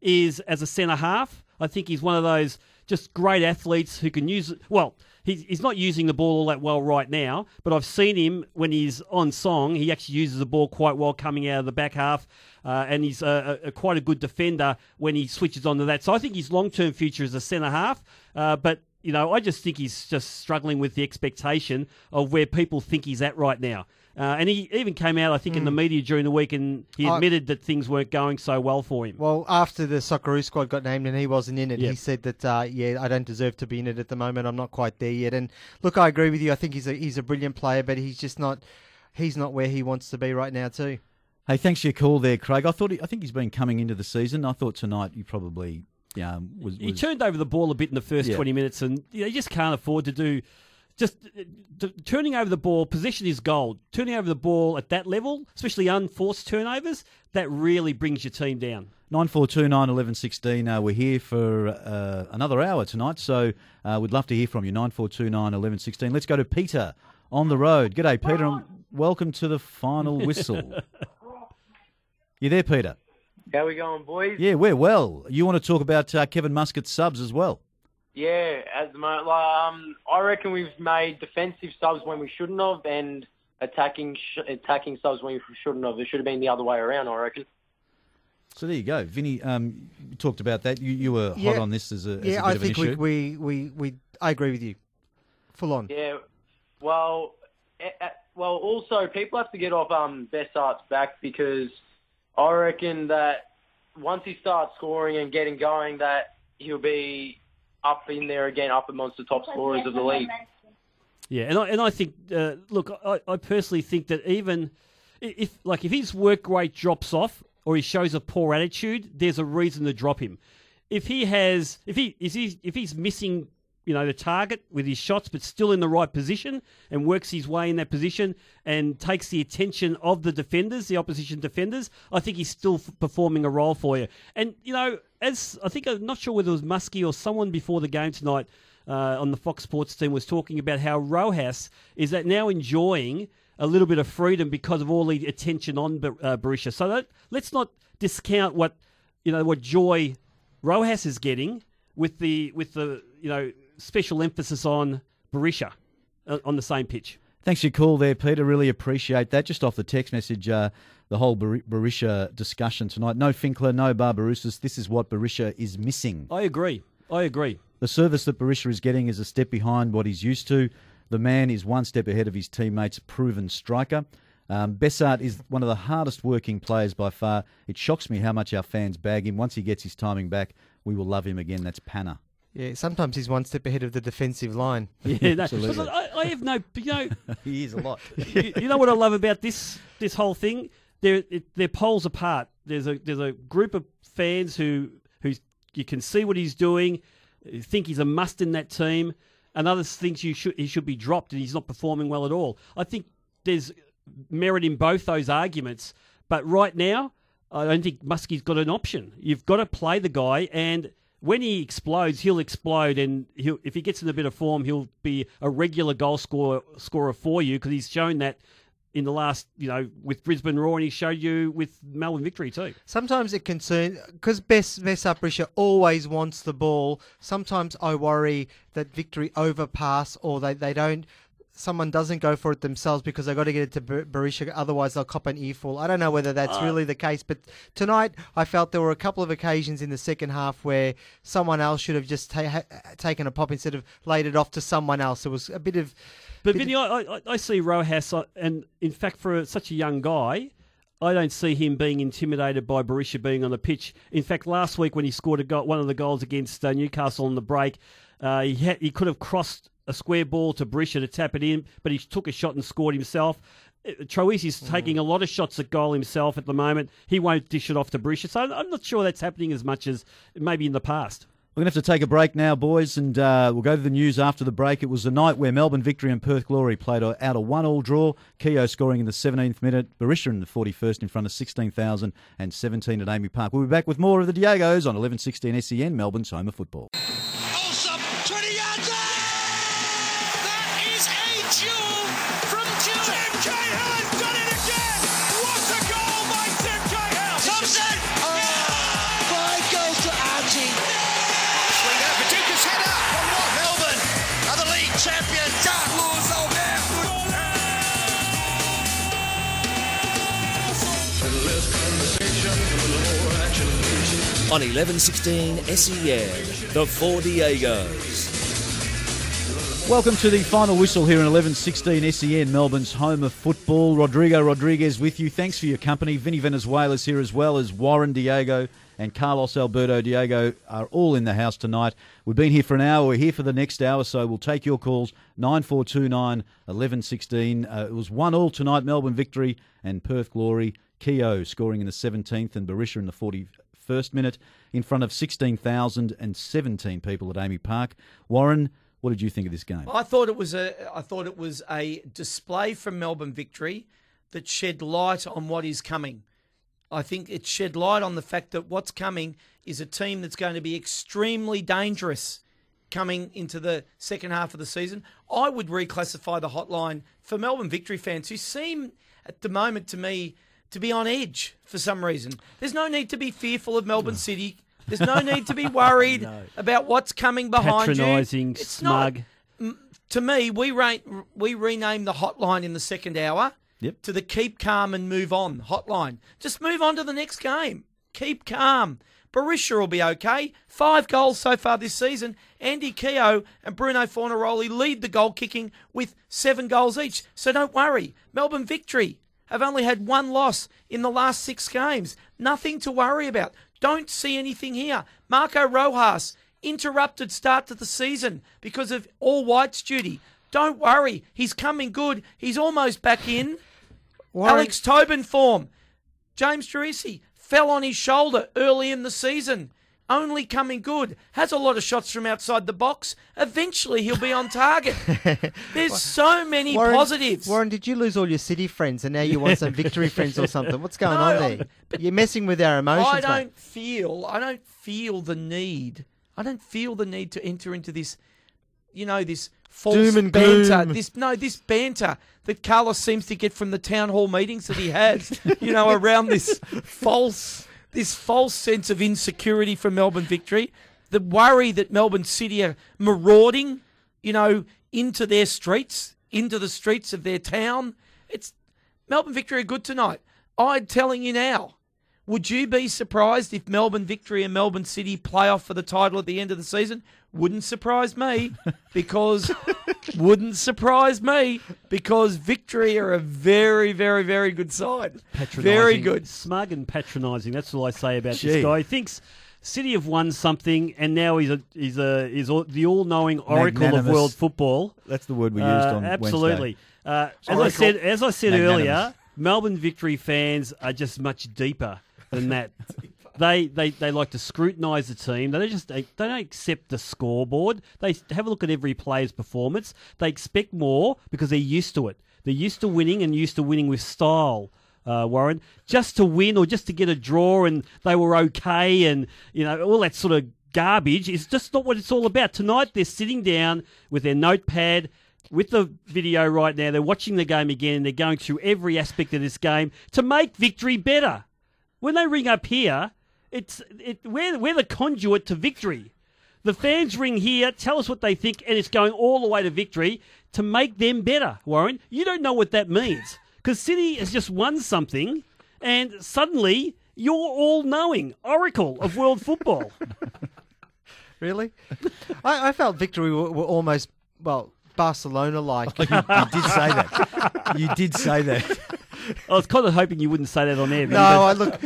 is as a centre half. I think he's one of those just great athletes who can use. Well, he's, he's not using the ball all that well right now, but I've seen him when he's on song. He actually uses the ball quite well coming out of the back half, uh, and he's a, a, quite a good defender when he switches onto that. So I think his long term future is a centre half, uh, but. You know, I just think he's just struggling with the expectation of where people think he's at right now. Uh, and he even came out, I think, in the media during the week and he I- admitted that things weren't going so well for him. Well, after the Socceroo squad got named and he wasn't in it, Yep. he said that uh, yeah, I don't deserve to be in it at the moment. I'm not quite there yet. And look, I agree with you. I think he's a he's a brilliant player, but he's just not he's not where he wants to be right now too. Hey, thanks for your call there, Craig. I thought he, I think he's been coming into the season. I thought tonight you probably um, was, He turned over the ball a bit in the first Yeah. 20 minutes, and you, know, you just can't afford to do. Just uh, t- turning over the ball, position is gold. Turning over the ball at that level, especially unforced turnovers, that really brings your team down. 9429 1116. Uh, we're here for uh, another hour tonight, so uh, we'd love to hear from you. 9429 1116. Let's go to Peter on the road. G'day, Peter, and welcome to the final whistle. you there, Peter? How we going, boys? Yeah, we're well. You want to talk about uh, Kevin Muscat's subs as well? Yeah, at the moment, like, um, I reckon we've made defensive subs when we shouldn't have, and attacking sh- attacking subs when we shouldn't have. It should have been the other way around, I reckon. So there you go, Vinny. Um, you talked about that. You, you were hot Yeah. on this as a, as yeah, a bit I of think we, issue. we we we I agree with you, full on. Yeah. Well, well, also people have to get off um Besart's back because I reckon that once he starts scoring and getting going, that he'll be up in there again, up amongst the top scorers of the league. Yeah, and I, and I think, uh, look, I, I personally think that even if, like, if his work rate drops off or he shows a poor attitude, there's a reason to drop him. If he has, if he is he, if he's missing, you know, the target with his shots, but still in the right position and works his way in that position and takes the attention of the defenders, the opposition defenders, I think he's still f- performing a role for you. And you know, as I think I'm not sure whether it was Muskie or someone before the game tonight uh, on the Fox Sports team was talking about how Rojas is that now enjoying a little bit of freedom because of all the attention on uh, Berisha. So that, let's not discount what you know what joy Rojas is getting with the with the you know special emphasis on Berisha uh, on the same pitch. Thanks for your call there, Peter. Really appreciate that. Just off the text message, uh, the whole Bar- Berisha discussion tonight. No Finkler, no Barbarouses. This is what Berisha is missing. I agree. I agree. The service that Barisha is getting is a step behind what he's used to. The man is one step ahead of his teammates, proven striker. Um, Besart is one of the hardest working players by far. It shocks me how much our fans bag him. Once he gets his timing back, we will love him again. That's Panna. Yeah, sometimes he's one step ahead of the defensive line. Yeah, no, but I, I have no. You know, he is a lot. you, you know what I love about this this whole thing? They're it, they're poles apart. There's a there's a group of fans who who you can see what he's doing, think he's a must in that team, and others thinks you should he should be dropped and he's not performing well at all. I think there's merit in both those arguments, but right now I don't think Muskie's got an option. You've got to play the guy and. When he explodes, he'll explode, and he'll, if he gets in a bit of form, he'll be a regular goal scorer, scorer for you because he's shown that in the last, you know, with Brisbane Roar, and he showed you with Melbourne Victory too. Sometimes it concerns because Bess Bess Uprisher always wants the ball. Sometimes I worry that Victory overpass or they, they don't. Someone doesn't go for it themselves because they've got to get it to Bar- Berisha, otherwise they'll cop an earful. I don't know whether that's Uh, really the case, but tonight I felt there were a couple of occasions in the second half where someone else should have just ta- ha- taken a pop instead of laid it off to someone else. It was a bit of But Vinny, I, I, I see Rojas, uh, and in fact, for such a young guy, I don't see him being intimidated by Berisha being on the pitch. In fact, last week when he scored a goal, one of the goals against uh, Newcastle on the break, uh, he had, he could have crossed a square ball to Berisha to tap it in, but he took a shot and scored himself. Uh, Troisi's taking a lot of shots at goal himself at the moment. He won't dish it off to Berisha, so I'm not sure that's happening as much as maybe in the past. We're going to have to take a break now, boys, and uh, we'll go to the news after the break. It was a night where Melbourne Victory and Perth Glory played out a one-all draw. Keogh scoring in the 17th minute, Berisha in the 41st in front of 16,017 at AAMI Park. We'll be back with more of the Diegos on 1116 SEN, Melbourne's home of football. On 1116 SEN, the Four Diegos. Welcome to the final whistle here in 1116 SEN, Melbourne's home of football. Rodrigo Rodriguez with you. Thanks for your company. Vinny Venezuela's here as well as Warren Diego and Carlos Alberto Diego are all in the house tonight. We've been here for an hour. We're here for the next hour, so we'll take your calls 9429 1116. Uh, it was 1 all tonight, Melbourne victory and Perth glory. Keogh scoring in the 17th and Berisha in the 41st minute in front of 16,017 people at AAMI Park. Warren, what did you think of this game? I thought it was a I thought it was a display from Melbourne victory that shed light on what is coming. I think it shed light on the fact that what's coming is a team that's going to be extremely dangerous coming into the second half of the season. I would reclassify the hotline for Melbourne victory fans who seem at the moment to me to be on edge for some reason. There's no need to be fearful of Melbourne City. There's no need to be worried No. about what's coming behind Patronising, you. It's smug. Not, to me, we re- we renamed the hotline in the second hour Yep. to the keep calm and move on hotline. Just move on to the next game. Keep calm. Berisha will be okay. Five goals so far this season. Andy Keogh and Bruno Fornaroli lead the goal kicking with seven goals each. So don't worry. Melbourne victory have only had one loss in the last six games. Nothing to worry about. Don't see anything here. Marco Rojas, interrupted start to the season because of all whites duty. Don't worry. He's coming good. He's almost back in. Warren- Alex Tobin form. James Troisi fell on his shoulder early in the season. Only coming good. Has a lot of shots from outside the box. Eventually he'll be on target. There's so many Warren, positives. Warren, did you lose all your city friends and now you want some victory friends or something? What's going No, on there? You're messing with our emotions, I don't feel I don't feel the need. I don't feel the need to enter into this you know, this false Doom and banter. gloom. This no, this banter that Carlos seems to get from the town hall meetings that he has, you know, around this false this false sense of insecurity for Melbourne victory. The worry that Melbourne City are marauding, you know, into their streets into the streets of their town. It's Melbourne Victory are good tonight. I'm telling you now. Would you be surprised if Melbourne Victory and Melbourne City play off for the title at the end of the season? Wouldn't surprise me because wouldn't surprise me because Victory are a very, very, very good side. Patronising, Very good. Smug and patronising. That's all I say about Gee. this guy. He thinks City have won something, and now he's a he's a he's all, the all-knowing oracle of world football. That's the word we used Uh, on absolutely. Uh, as I said, as I said Magnanimous. earlier, Melbourne Victory fans are just much deeper than that. They, they they like to scrutinise the team. They just they, they don't accept the scoreboard. They have a look at every player's performance. They expect more because they're used to it. They're used to winning and used to winning with style. Uh, Warren, just to win or just to get a draw, and they were okay, and you know all that sort of garbage is just not what it's all about. Tonight they're sitting down with their notepad with the video right now. They're watching the game again. and They're going through every aspect of this game to make victory better. When they ring up here, it's it, we're, we're the conduit to victory. The fans ring here, tell us what they think, and it's going all the way to victory to make them better, Warren. You don't know what that means because City has just won something, and suddenly you're all knowing oracle of world football. Really? I, I felt victory were, were almost well Barcelona like. you, you did say that. You did say that. I was kind of hoping you wouldn't say that on air. No, I look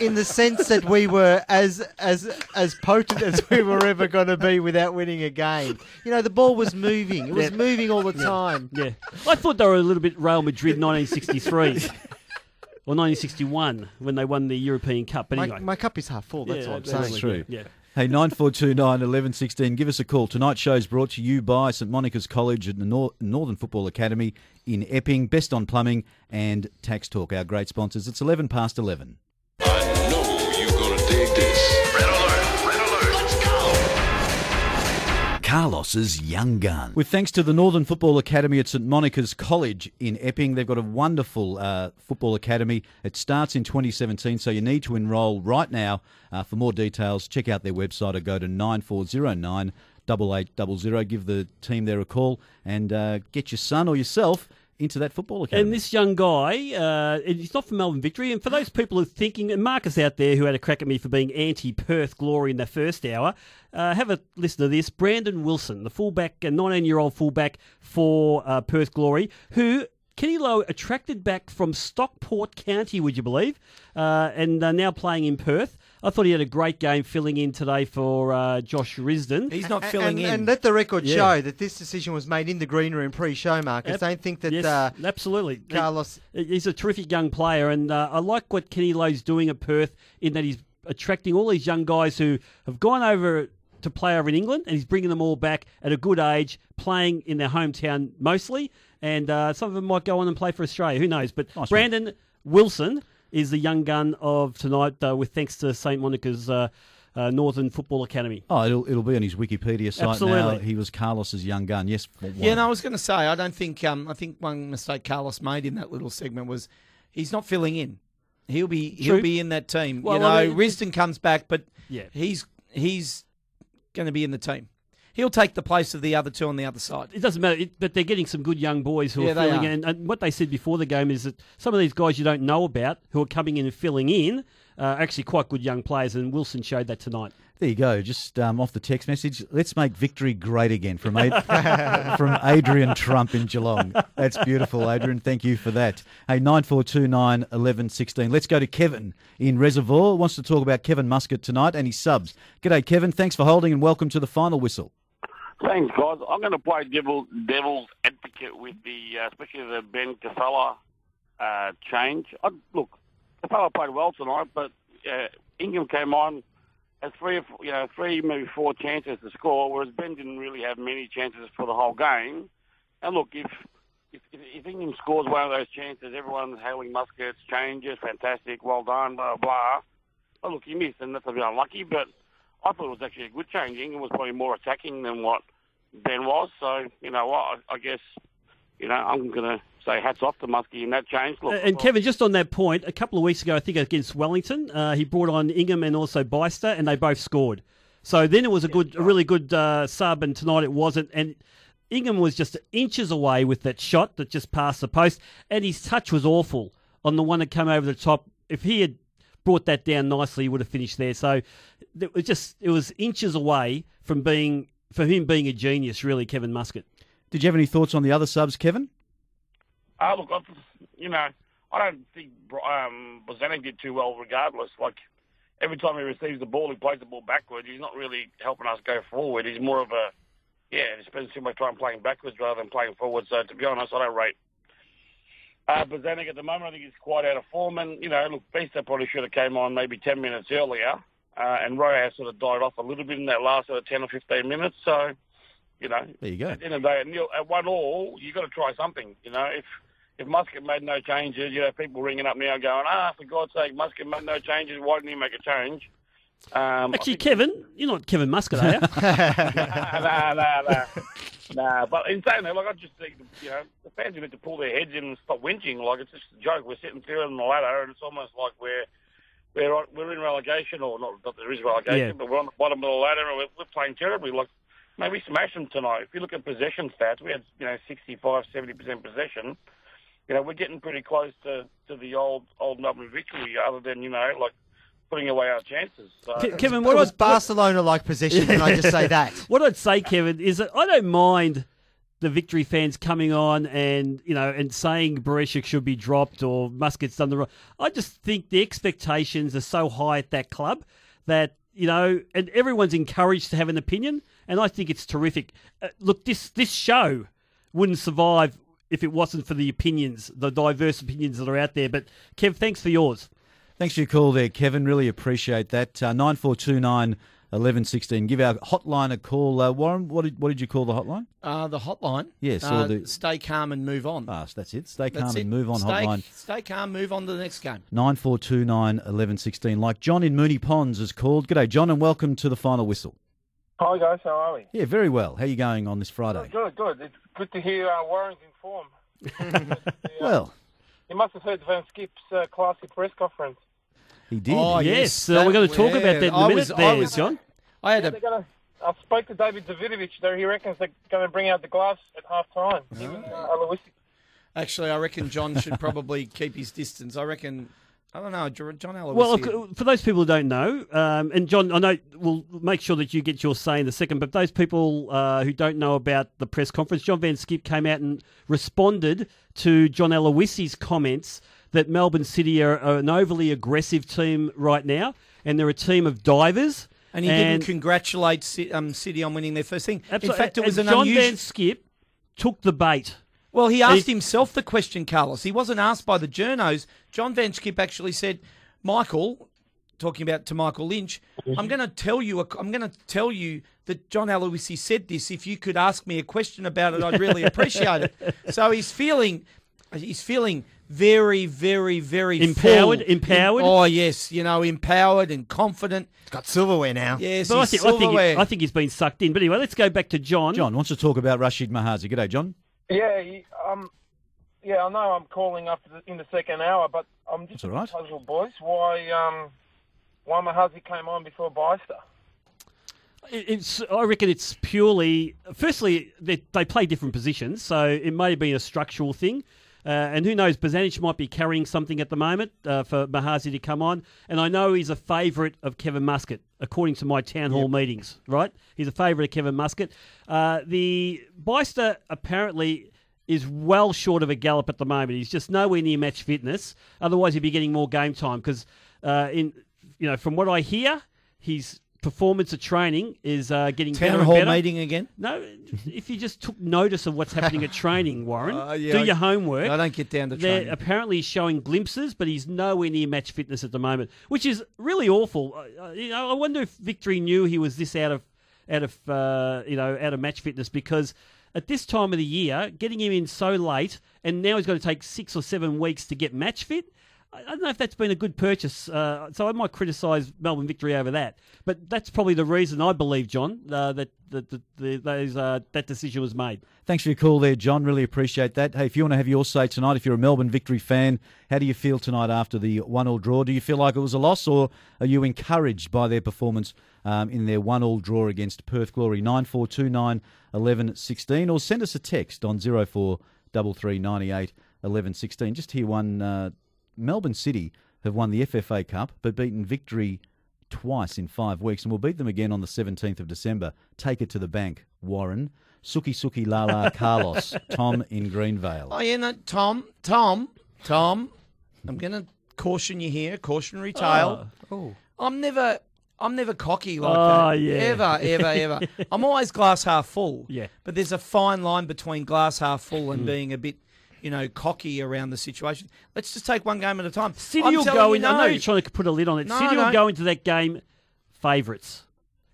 in the sense that we were as as as potent as we were ever going to be without winning a game. You know, the ball was moving. It was Yeah. moving all the time. Yeah, I thought they were a little bit Real Madrid 1963 or 1961 when they won the European Cup. But My, anyway, my cup is half full. That's Yeah, what I'm that's saying. true. Yeah. Hey, 9429 1116, give us a call. Tonight's show is brought to you by St Monica's College at the Nor- Northern Football Academy in Epping, Best on Plumbing and Tax Talk, our great sponsors. It's 11 past 11. know you're gonna dig this. Carlos's Young Gun. With thanks to the Northern Football Academy at St Monica's College in Epping, they've got a wonderful uh, football academy. It starts in 2017, so you need to enrol right now. Uh, for more details, check out their website or go to 9409 8800. Give the team there a call and uh, get your son or yourself into that football academy. And this young guy, uh, he's not from Melbourne Victory. And for those people who are thinking, and Marcus out there who had a crack at me for being anti Perth glory in the first hour, uh, have a listen to this. Brandon Wilson, the fullback, a 19 year old fullback for uh, Perth Glory, who Kenny Lowe attracted back from Stockport County, would you believe, uh, and uh, now playing in Perth. I thought he had a great game filling in today for uh, Josh Risdon. He's not And- filling and, in. And let the record Yeah. show that this decision was made in the green room pre-show, Marcus. Ab- Don't think that yes, uh, absolutely, Carlos. He- He's a terrific young player, and uh, I like what Kenny Lowe's doing at Perth in that he's attracting all these young guys who have gone over to play over in England, and he's bringing them all back at a good age, playing in their hometown mostly, and uh, some of them might go on and play for Australia. Who knows? But Nice Brandon Wilson is the young gun of tonight, uh, with thanks to St Monica's. Uh, uh, Northern Football Academy. Oh, it'll, it'll be on his Wikipedia site now. He was Carlos's young gun. Yes. for Yeah, one. no, I was going to say I don't think um, I think one mistake Carlos made in that little segment was he's not filling in. He'll be True. he'll be in that team. Well, you know, I mean- Risdon comes back, but Yeah. he's he's going to be in the team. He'll take the place of the other two on the other side. It doesn't matter, it, but they're getting some good young boys who Yeah, are filling are. in. And what they said before the game is that some of these guys you don't know about who are coming in and filling in uh, are actually quite good young players, and Wilson showed that tonight. There you go. Just um, off the text message. Let's make victory great again from Ad- from Adrian Trump in Geelong. That's beautiful, Adrian. Thank you for that. Hey, nine four two nine eleven sixteen. Let's go to Kevin in Reservoir. Wants to talk about Kevin Muscat tonight and his subs. G'day, Kevin. Thanks for holding and welcome to the final whistle. Thanks, guys. I'm going to play devil, devil's advocate with the, uh, especially the Ben Khalfallah uh, change. I, look, Casella played well tonight, but uh, Ingham came on has three, you know, three maybe four chances to score, whereas Ben didn't really have many chances for the whole game. And look, if if, if, if Ingham scores one of those chances, everyone's hailing Muscat's, changes, fantastic, well done, blah blah. Oh, look, he missed, and that's a bit unlucky, but I thought it was actually a good change. Ingham was probably more attacking than what Ben was, so you know what? I, I guess you know I'm going to say hats off to Muskie in that change. Look, and Kevin, just on that point, a couple of weeks ago, I think against Wellington, uh, he brought on Ingham and also Beister, and they both scored. So then it was a good, a really good uh, sub, and tonight it wasn't. And Ingham was just inches away with that shot that just passed the post, and his touch was awful on the one that came over the top. If he had brought that down nicely, he would have finished there. So it was just it was inches away from being for him being a genius, really, Kevin Muscat. Did you have any thoughts on the other subs, Kevin? Uh, look, I, you know, I don't think um, Bozanic did too well regardless. Like, every time he receives the ball, he plays the ball backwards. He's not really helping us go forward. He's more of a, yeah, he spends too much time playing backwards rather than playing forward. So, to be honest, I don't rate uh, Bozanic at the moment. I think he's quite out of form. And, you know, look, Beister probably should have came on maybe 10 minutes earlier. Uh, and has sort of died off a little bit in that last sort of 10 or 15 minutes. So, you know, There you go. at the end of the day, Neil, at one all, you got to try something. You know, if if Muscat made no changes, you know, people ringing up now going, ah, for God's sake, Muscat made no changes. Why didn't he make a change? Um, Actually, Kevin, you're not Kevin Muscat, are you? nah, nah, nah, nah. But in saying that, like I just think, you know, the fans need to pull their heads in and stop whinging. Like it's just a joke. We're sitting through on the ladder, and it's almost like we're we're on, we're in relegation, or not that there is relegation, Yeah. but we're on the bottom of the ladder, and we're, we're playing terribly. Like maybe smash them tonight. If you look at possession stats, we had you know 65, 70 percent possession. You know, we're getting pretty close to, to the old old Melbourne victory, other than you know, like putting away our chances. So, Kevin, What what was was Barcelona like possession? Can I just say that? What I'd say, Kevin, is that I don't mind the victory fans coming on and you know and saying Berisha should be dropped or Muscat's done the wrong. I just think the expectations are so high at that club that you know, and everyone's encouraged to have an opinion, and I think it's terrific. Uh, look, this this show wouldn't survive if it wasn't for the opinions, the diverse opinions that are out there. But Kev, thanks for yours. Thanks for your call there, Kevin. Really appreciate that. Uh, 9429 1116. Give our hotline a call. Uh, Warren, what did, what did you call the hotline? Uh, the hotline. Yes, Uh, or the- stay calm and move on. Ah, that's it. Stay That's calm it. and move on Stay- hotline. Stay calm, move on to the next game. 9429 1116. Like John in Moonee Ponds has called. G'day, John, and welcome to the final whistle. Hi guys, how are we? Yeah, very well. How are you going on this Friday? Good, good. It's good to hear uh, Warren's in form. Well, You must have heard Van Skip's uh, classy press conference. He did. Oh, yes, uh, we're going to talk about that in a minute was- there, I was- John. I had Yeah, a gonna, I spoke to David Davidovich there. He reckons they're going to bring out the glass at half time. Him and, uh, Actually, I reckon John should probably keep his distance. I reckon. I don't know, John John Aloisi. Well, look, for those people who don't know, um, and John, I know we'll make sure that you get your say in a second, but those people uh, who don't know about the press conference, John Van Skip came out and responded to John Aloisi's comments that Melbourne City are, are an overly aggressive team right now, and they're a team of divers. and he didn't congratulate Ci- um, City on winning their first thing. Absolutely. In fact, it was and an John unusual. Van Skip took the bait. Well, he And asked himself the question, Carlos. He wasn't asked by the journos. John Van Skip actually said, "Michael, talking about to Michael Lynch, I'm going to tell you. A, I'm going to tell you that John Aloisi said this. If you could ask me a question about it, I'd really appreciate it." So he's feeling, he's feeling very, very, very Empowered- full. empowered? Oh yes, you know, empowered and confident. Got silverware now. Yes, But I he's think, I, think silverware. he, I think he's been sucked in. But anyway, let's go back to John. John wants to talk about Rashid Mahazi. G'day, John. Yeah, um, yeah, I know I'm calling up in the second hour, but I'm just That's all right. puzzled, boys. Why, um, why Mahazi came on before Beister? It's. I reckon it's purely. Firstly, they, they play different positions, so it may have been a structural thing. Uh, and who knows, Bozanic might be carrying something at the moment uh, for Mahazi to come on. And I know he's a favourite of Kevin Muscat, according to my town hall meetings, right? He's a favourite of Kevin Muscat. Uh, the Beister apparently is well short of a gallop at the moment. He's just nowhere near match fitness. Otherwise, he'd be getting more game time because, uh, in you know, from what I hear, his performance at training is uh, getting Town better and hall better. meeting again? No, if you just took notice of what's happening at training, Warren, Uh, yeah, do I- your homework. I don't get down to They're training. apparently he's showing glimpses, but he's nowhere near match fitness at the moment, which is really awful. Uh, you know, I wonder if Victory knew he was this out of out of uh, you know out of match fitness because at this time of the year, getting him in so late, and now he's going to take six or seven weeks to get match fit. I don't know if that's been a good purchase. Uh, so I might criticise Melbourne victory over that. But that's probably the reason I believe, John, uh, that that that, the, those, uh, that decision was made. Thanks for your call there, John. Really appreciate that. Hey, if you want to have your say tonight, if you're a Melbourne victory fan, how do you feel tonight after the one-all draw? Do you feel like it was a loss, or are you encouraged by their performance um, in their one-all draw against Perth Glory? Nine four two nine eleven sixteen, or send us a text on zero four double three ninety eight eleven sixteen. Just hear one. Melbourne City have won the FFA Cup, but beaten Victory twice in five weeks, and we'll beat them again on the 17th of December. Take it to the bank, Warren. Suki Suki Lala Carlos, Tom in Greenvale. Oh yeah, no, Tom, Tom, Tom. I'm going to caution you here, cautionary tale. Oh. I'm never, I'm never cocky like Oh, that. yeah. Ever, ever, ever. I'm always glass half full. Yeah. But there's a fine line between glass half full and Mm. being a bit, you know, cocky around the situation. Let's just take one game at a time. City I'm will go you in. I know you're trying to put a lid on it. No, City no. will go into that game favourites.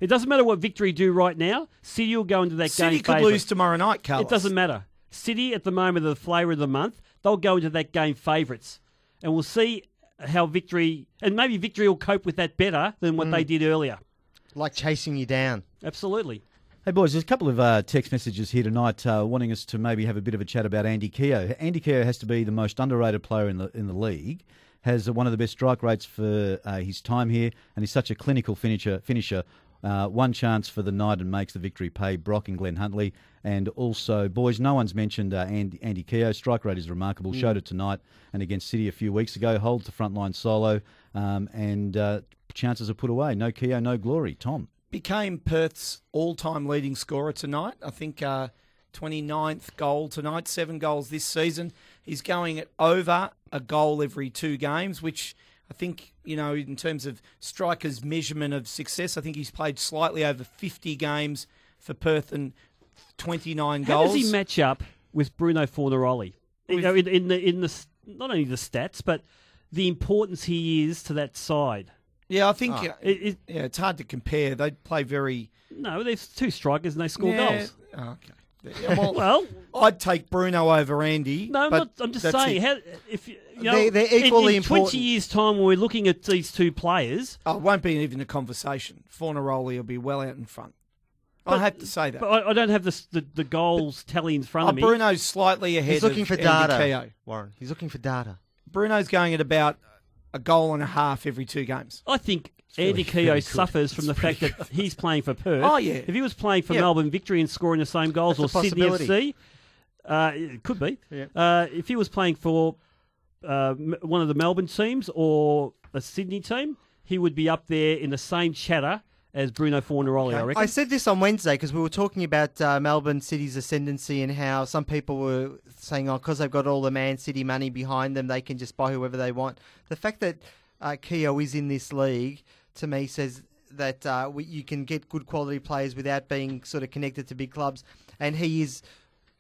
It doesn't matter what victory do right now. City will go into that City game. City could favourite. lose tomorrow night, Carlos. It doesn't matter. City at the moment are the flavour of the month. They'll go into that game favourites, and we'll see how victory and maybe victory will cope with that better than what Mm. they did earlier. Like chasing you down. Absolutely. Hey boys, there's a couple of uh, text messages here tonight uh, wanting us to maybe have a bit of a chat about Andy Keogh. Andy Keogh has to be the most underrated player in the in the league. Has uh, one of the best strike rates for uh, his time here, and he's such a clinical finisher. Finisher, uh, one chance for the night and makes the victory pay. Brock and Glenn Huntley, and also boys. No one's mentioned uh, Andy, Andy Keogh. Strike rate is remarkable. Mm. Showed it tonight and against City a few weeks ago. Holds the front line solo, um, and uh, chances are put away. No Keogh, no glory. Tom. Became Perth's all-time leading scorer tonight. I think uh, 29th goal tonight, seven goals this season. He's going at over a goal every two games, which I think, you know, in terms of strikers' measurement of success, I think he's played slightly over 50 games for Perth and 29 How goals. does he match up with Bruno Fornaroli? You know, in, in the in the not only the stats, but the importance he is to that side. Yeah, I think Ah. uh, it, yeah, it's hard to compare. They play very. No, there's two strikers and they score Yeah, goals. oh, okay. Yeah, well, Well- I'd take Bruno over Andy. No, I'm, but not, I'm just saying. How, if you you know, They- they're in- equally in, Twenty important. years' time, when we're looking at these two players, Oh, it won't be even a conversation. Fornaroli will be well out in front. I But- have to say that. but I, I don't have the, the the goals tally in front Oh, of me. Bruno's slightly ahead He's looking of for Andy data, Keogh. Warren. He's looking for data. Bruno's going at about a goal and a half every two games. I think very- Andy very Keogh good. suffers from the fact that he's playing for Perth. Oh, yeah. If he was playing for Yeah. Melbourne Victory and scoring the same goals, That's or Sydney. FC, uh, it could be. Yeah. Uh, if he was playing for uh, one of the Melbourne teams or a Sydney team, he would be up there in the same chatter as Bruno Fornaroli. I reckon. I said this on Wednesday because we were talking about uh, Melbourne City's ascendancy and how some people were saying, oh, because they've got all the Man City money behind them, they can just buy whoever they want. The fact that uh, Keogh is in this league, to me, says that uh, we, you can get good quality players without being sort of connected to big clubs. And he is,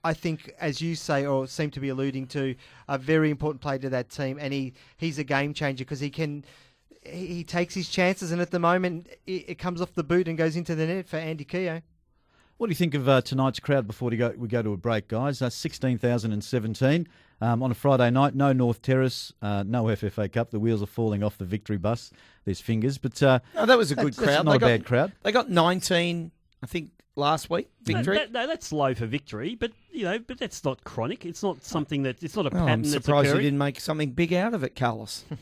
I think, as you say or seem to be alluding to, a very important player to that team. And he, he's a game changer because he can he, he takes his chances, and at the moment, it, it comes off the boot and goes into the net for Andy Keogh. What do you think of uh, tonight's crowd before we go, we go to a break, guys? Uh, 16,017 um, on a Friday night. No North Terrace, uh, no FFA Cup. The wheels are falling off the victory bus. There's fingers. But uh, No, that was a good that's- crowd. That's not They a got- bad crowd. They got 19, I think, last week. No, Victory. that- no, that's low for victory, but you know, but that's not chronic. It's not something that it's not a Oh, pattern. I'm that's surprised you didn't make something big out of it, Carlos.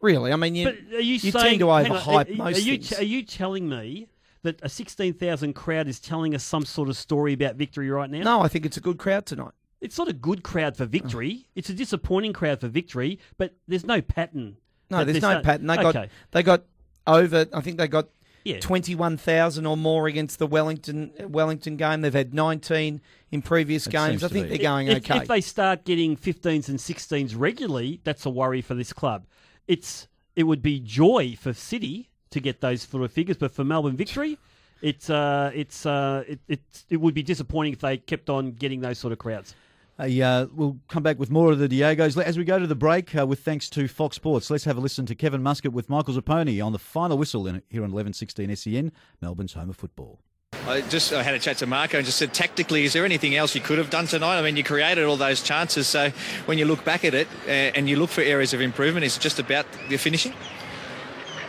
really? I mean, you, But are you, you saying, tend to hang on, overhype are, most are you, things. Are you telling me that a sixteen thousand crowd is telling us some sort of story about victory right now? no, I think it's a good crowd tonight. It's not a good crowd for victory. Oh. It's a disappointing crowd for victory, but there's no pattern. No, that there's they're no sa- pattern. They got okay. they got over. I think they got Yeah. twenty one thousand or more against the Wellington Wellington game. They've had nineteen in previous It games. I think be. they're going if, okay. If they start getting 15s and 16s regularly, that's a worry for this club. It's it would be joy for City to get those sort of figures, but for Melbourne Victory, it's uh, it's uh, it, it it would be disappointing if they kept on getting those sort of crowds. Hey, uh, we'll come back with more of the Diegos as we go to the break. Uh, with thanks to Fox Sports, let's have a listen to Kevin Muscat with Michael Zappone on the final whistle in, here on 1116 SEN, Melbourne's home of football. I just I had a chat to Marco and just said, tactically, is there anything else you could have done tonight? I mean, you created all those chances. So when you look back at it uh, and you look for areas of improvement, is it just about the finishing?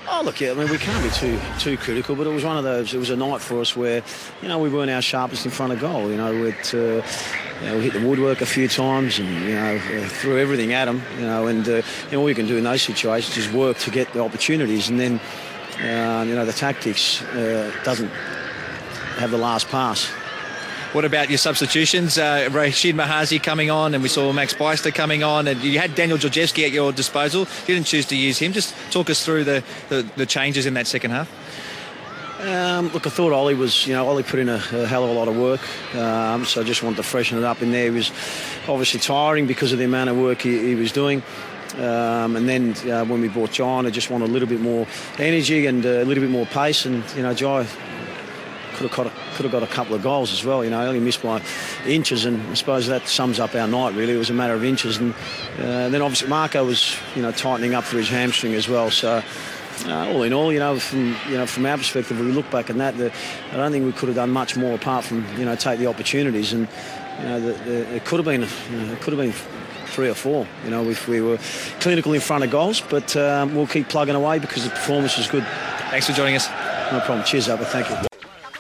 Oh look, yeah, I mean we can't be too too critical, but it was one of those. It was a night for us where, you know, we weren't our sharpest in front of goal. You know, uh, you know, we hit the woodwork a few times and you know uh, threw everything at them. You know, and uh, you know all you can do in those situations is work to get the opportunities, and then uh, you know the tactics doesn't have the last pass. What about your substitutions? Uh, Rashid Mahazi coming on, and we saw Max Beister coming on, and you had Daniel Georgievski at your disposal. You didn't choose to use him. Just talk us through the, the, the changes in that second half. Um, look, I thought Ollie was, you know, Ollie put in a, a hell of a lot of work, um, so I just wanted to freshen it up in there. He was obviously tiring because of the amount of work he, he was doing. Um, and then uh, when we brought John, I just wanted a little bit more energy and uh, a little bit more pace. And you know, Jai could have got a, could have got a couple of goals as well. You know, only missed by inches, and I suppose that sums up our night. Really, it was a matter of inches. And uh, then obviously Marco was, you know, tightening up for his hamstring as well. So. Uh, all in all, you know, from you know from our perspective, if we look back at that, the, I don't think we could have done much more apart from you know take the opportunities, and you know, the, the, it could have been you know, it could have been three or four, you know, if we were clinical in front of goals. But um, we'll keep plugging away because the performance was good. Thanks for joining us. No problem. Cheers, Upper. Thank you.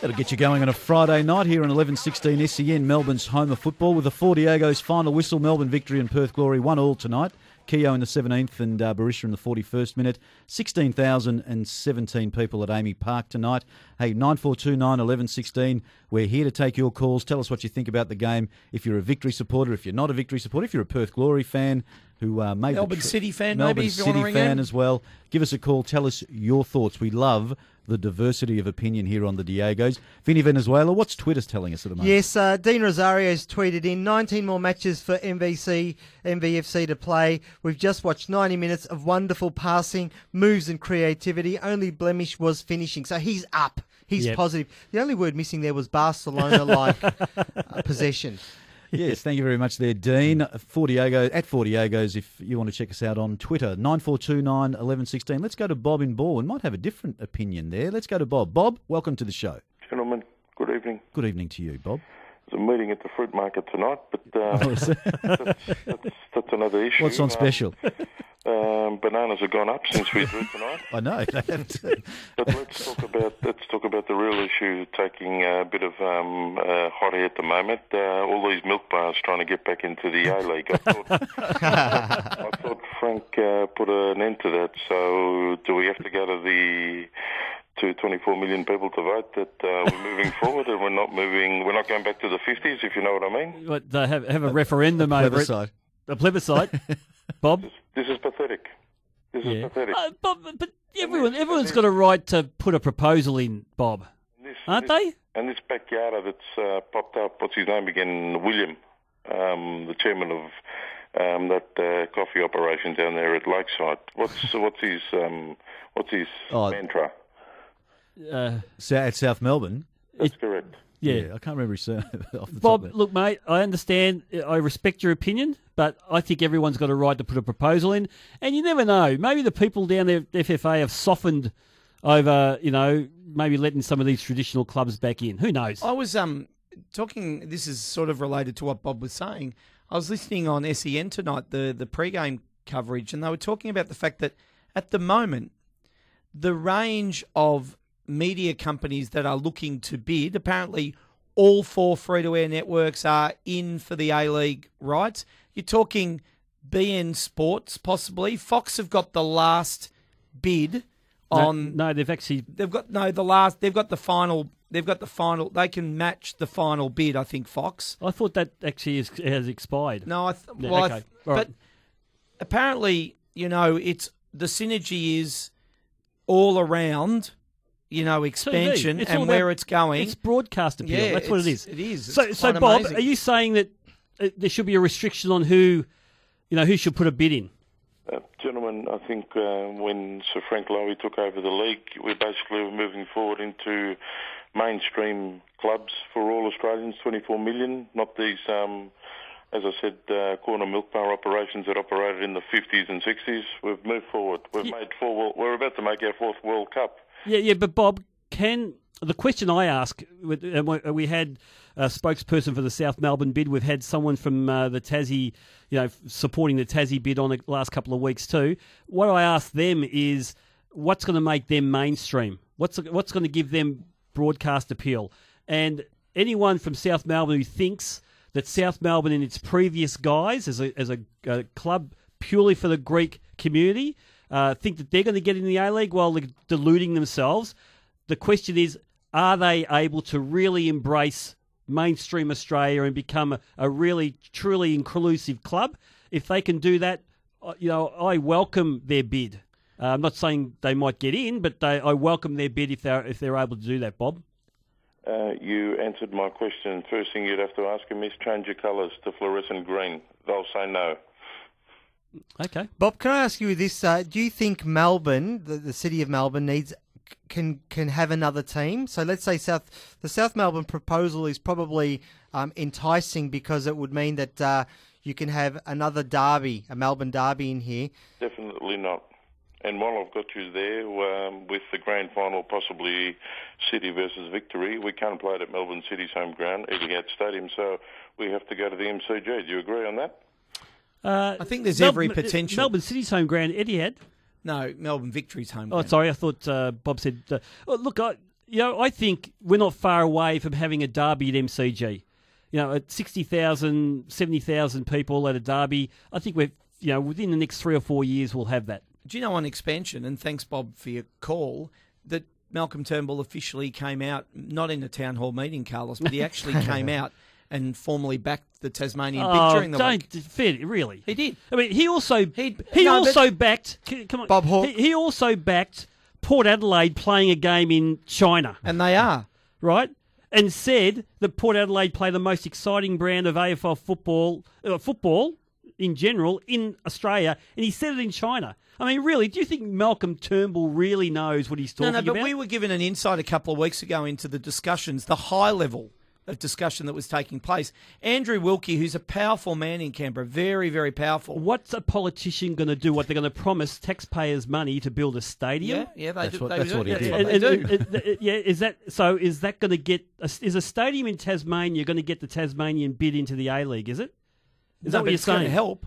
That'll get you going on a Friday night here on 11:16 SEN, Melbourne's home of football, with the Four Diego's final whistle. Melbourne victory and Perth Glory one all tonight. Keogh in the 17th and uh, Berisha in the 41st minute. 16,017 people at AAMI Park tonight. Hey, 9429 1116. We're here to take your calls. Tell us what you think about the game. If you're a victory supporter, if you're not a victory supporter, if you're a Perth Glory fan who uh, made Melbourne the City fan, Melbourne maybe, if you wanna City ring fan in. as well. Give us a call. Tell us your thoughts. We love the diversity of opinion here on the Diegos. Vinny Venezuela, what's Twitter's telling us at the moment? Yes, uh, Dean Rosario's tweeted in 19 more matches for MVC, MVFC to play. We've just watched 90 minutes of wonderful passing, moves, and creativity. Only blemish was finishing. So he's up. He's Yep. positive. The only word missing there was Barcelona like uh, possession. Yes, thank you very much there, Dean. Mm. Fortiago at Fortiagos if you want to check us out on Twitter. 9429 1116. Let's go to Bob in Bourne. Might have a different opinion there. Let's go to Bob. Bob, welcome to the show. Gentlemen, good evening. Good evening to you, Bob. A meeting at the fruit market tonight, but uh, Oh, that's, that's, that's another issue. What's on Um, special? Um, bananas have gone up since we drew tonight. I know. they have to. But let's talk about let's talk about the real issue, taking a bit of um, uh, hot air at the moment. Uh, all these milk bars trying to get back into the A League. I thought, I thought Frank uh, put an end to that. So do we have to go to the to 24 million people to vote that uh, we're moving forward and we're not moving? We're not going back to the 50s, if you know what I mean. What, they have, have a referendum over plebiscite. it. A plebiscite. Bob? This is pathetic. This is pathetic. Uh, Bob, but everyone, everyone's got a right to put a proposal in, Bob. Aren't they? And this backyarder that's uh, popped up, what's his name again? William, um, the chairman of um, that uh, coffee operation down there at Lakeside. What's what's his um, what's his Oh. mantra? Uh, at South Melbourne. That's correct. Yeah. I can't remember his surname off the Bob, there. look, mate, I understand. I respect your opinion, but I think everyone's got a right to put a proposal in. And you never know. Maybe the people down there at FFA have softened over, you know, maybe letting some of these traditional clubs back in. Who knows? I was um talking. This is sort of related to what Bob was saying. I was listening on SEN tonight, the the pre-game coverage, and they were talking about the fact that at the moment, the range of media companies that are looking to bid, apparently, all four free-to-air networks are in for the A League rights. You're talking beIN Sports, possibly. Fox have got the last bid on no, they've actually They've got no the last. They've got the final. They've got the final. They can match the final bid. I think Fox. I thought that actually is, has expired. No, I th- Yeah, well, I okay. th- All right. but apparently, you know, it's the synergy is all around. You know, expansion TV. And where about- it's going. It's broadcast appeal. Yeah, That's what it it's- is. It is. So, It's so quite Bob, amazing. are you saying that uh, there should be a restriction on who, you know, who should put a bid in? Uh, gentlemen, I think uh, when Sir Frank Lowy took over the league, we basically were moving forward into mainstream clubs for all Australians, 24 million, not these, um, as I said, uh, corner milk bar operations that operated in the 50s and 60s. We've moved forward. We've made four. World, we're about to make our fourth World Cup. Yeah, yeah, but Bob, can the question I ask, and uh, we- uh, we had a spokesperson for the South Melbourne bid. We've had someone from uh, the Tassie, you know, supporting the Tassie bid on the last couple of weeks too. What I ask them is, what's going to make them mainstream? What's what's going to give them broadcast appeal? And anyone from South Melbourne who thinks that South Melbourne in its previous guise as a as a, a club purely for the Greek community uh, think that they're going to get in the A League, while deluding themselves. The question is, are they able to really embrace mainstream Australia and become a, a really, truly inclusive club? If they can do that, uh, you know, I welcome their bid. Uh, I'm not saying they might get in, but they, I welcome their bid if they're if they're able to do that. Bob. Uh, you answered my question. First thing you'd have to ask them is change your colours to fluorescent green. They'll say no. Okay. Bob, can I ask you this? Uh, do you think Melbourne, the, the city of Melbourne, needs can can have another team? So let's say South the South Melbourne proposal is probably um, enticing because it would mean that uh, you can have another derby, a Melbourne derby in here. Definitely not. And while I've got you there, um, with the grand final possibly City versus Victory, we can't play it at Melbourne City's home ground, Etihad Stadium, so we have to go to the MCG. Do you agree on that? Uh, I think there's Mel- every potential. Melbourne City's home ground, Etihad. No, Melbourne Victory's home. Oh, sorry. I thought uh, Bob said. Uh, oh, look, I, you know, I think we're not far away from having a derby at MCG. You know, at 60,000, 70,000 people at a derby, I think we're, you know, within the next three or four years, we'll have that. Do you know on expansion, and thanks, Bob, for your call, that Malcolm Turnbull officially came out, not in a town hall meeting, Carlos, but he actually came out and formally backed the Tasmanian oh, bid during the don't, week. Fair, really? He did. I mean, he also he, no, also backed. Come on, Bob Hawke. He, he also backed Port Adelaide playing a game in China, And they are. right? And said that Port Adelaide play the most exciting brand of AFL football, uh, football in general in Australia, and he said it in China. I mean, really, do you think Malcolm Turnbull really knows what he's No, talking no, but about? we were given an insight a couple of weeks ago into the discussions, the high level of discussion that was taking place. Andrew Wilkie, who's a powerful man in Canberra, very, very powerful. What's a politician going to do? What they're going to promise taxpayers money to build a stadium? Yeah, yeah, they That's do. what- they that's do. what he Yeah, did. what And- they and- do. and- and- yeah, is that so? Is that going to get? Is a stadium in Tasmania going to get the Tasmanian bid into the A League? Is it? Is No, that what you're it's gonna saying? help.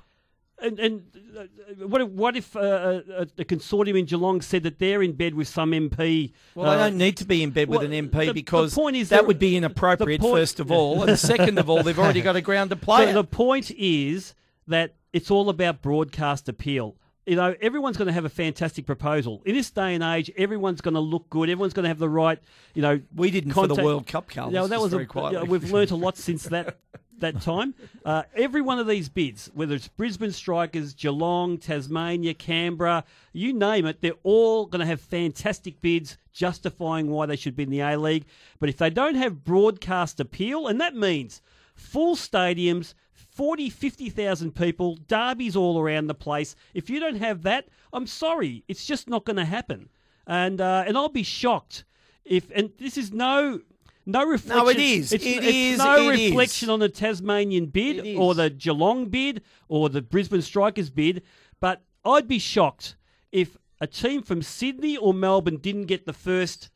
And, and uh, what if, what if uh, uh, a consortium in Geelong said that they're in bed with some MP? Well, they uh, don't need to be in bed with well, an MP the- the point is that would be inappropriate, point- first of all. And second of all, they've already got a ground to play at. the point is that it's all about broadcast appeal. You know, everyone's going to have a fantastic proposal. In this day and age, everyone's going to look good. Everyone's going to have the right, you know. We didn't for the World Cup, Carlos, You know, that was very a, quietly. you know, we've learnt a lot since that that time. Uh, every one of these bids, whether it's Brisbane Strikers, Geelong, Tasmania, Canberra, you name it, they're all going to have fantastic bids justifying why they should be in the A League. But if they don't have broadcast appeal, and that means full stadiums, 40, 50,000 people, derbies all around the place, if you don't have that, I'm sorry, it's just not going to happen. And uh, and I'll be shocked if and this is no no reflection. No, it is. It's, It it's is. no It is. reflection on the Tasmanian bid or the Geelong bid or the Brisbane Strikers bid, but I'd be shocked if a team from Sydney or Melbourne didn't get the first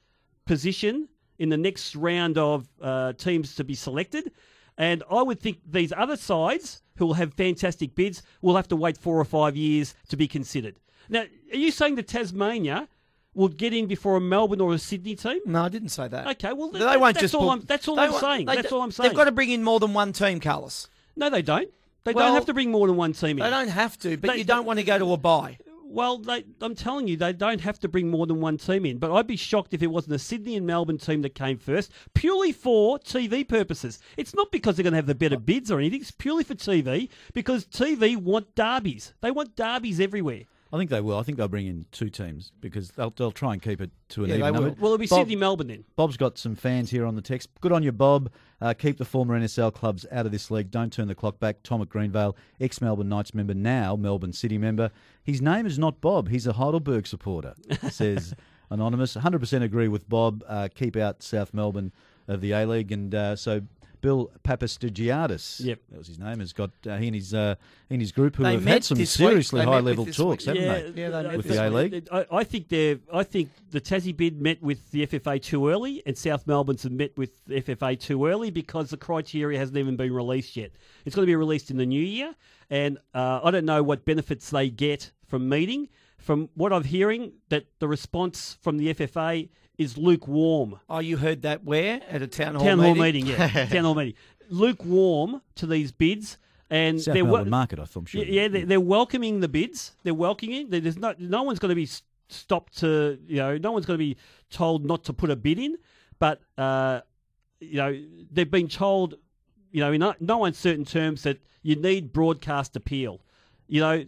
position in the next round of uh, teams to be selected. And I would think these other sides who will have fantastic bids will have to wait four or five years to be considered. Now, are you saying that Tasmania will get in before a Melbourne or a Sydney team? No, I didn't say that. Okay, well, they that- won't that's just. all book- I'm- that's all they I'm won't- saying. That's d- all I'm saying. They've got to bring in more than one team, Carlos. No, they don't. They Well, don't have to bring more than one team in. They don't have to, but They- you don't want to go to a bye. Well, they, I'm telling you, they don't have to bring more than one team in. But I'd be shocked if it wasn't a Sydney and Melbourne team that came first, purely for TV purposes. It's not because they're going to have the better bids or anything. It's purely for TV because TV want derbies. They want derbies everywhere. I think they will. I think they'll bring in two teams because they'll they'll try and keep it to an Yeah, even number. will. Well, it'll be Sydney, Melbourne then. Bob's got some fans here on the text. Good on you, Bob. Uh, keep the former NSL clubs out of this league. Don't turn the clock back. Tom at Greenvale, ex Melbourne Knights member, now Melbourne City member. His name is not Bob. He's a Heidelberg supporter. Says anonymous. 100% agree with Bob. Uh, keep out South Melbourne of the A League, and uh, so Bill Papastergiadis. Yep. that was his name. Has got uh, he and his uh, he and his group who They have had some seriously high level talks, week. haven't Yeah, they? yeah, they with the A League. I, I think they're. I think the Tassie bid met with the FFA too early, and South Melbourne's have met with the FFA too early because the criteria hasn't even been released yet. It's going to be released in the new year, and uh, I don't know what benefits they get from meeting. From what I'm hearing, that the response from the FFA is lukewarm. Oh, you heard that where at a town hall meeting? Town meeting? hall meeting, yeah, town hall meeting. Lukewarm to these bids, and South they're wel- market, I thought. I'm sure. yeah, they're, they're welcoming the bids. They're welcoming. there- There's no no one's going to be stopped to you know. No one's going to be told not to put a bid in, but uh, you know they've been told, you know, in no, no uncertain terms that you need broadcast appeal. You know,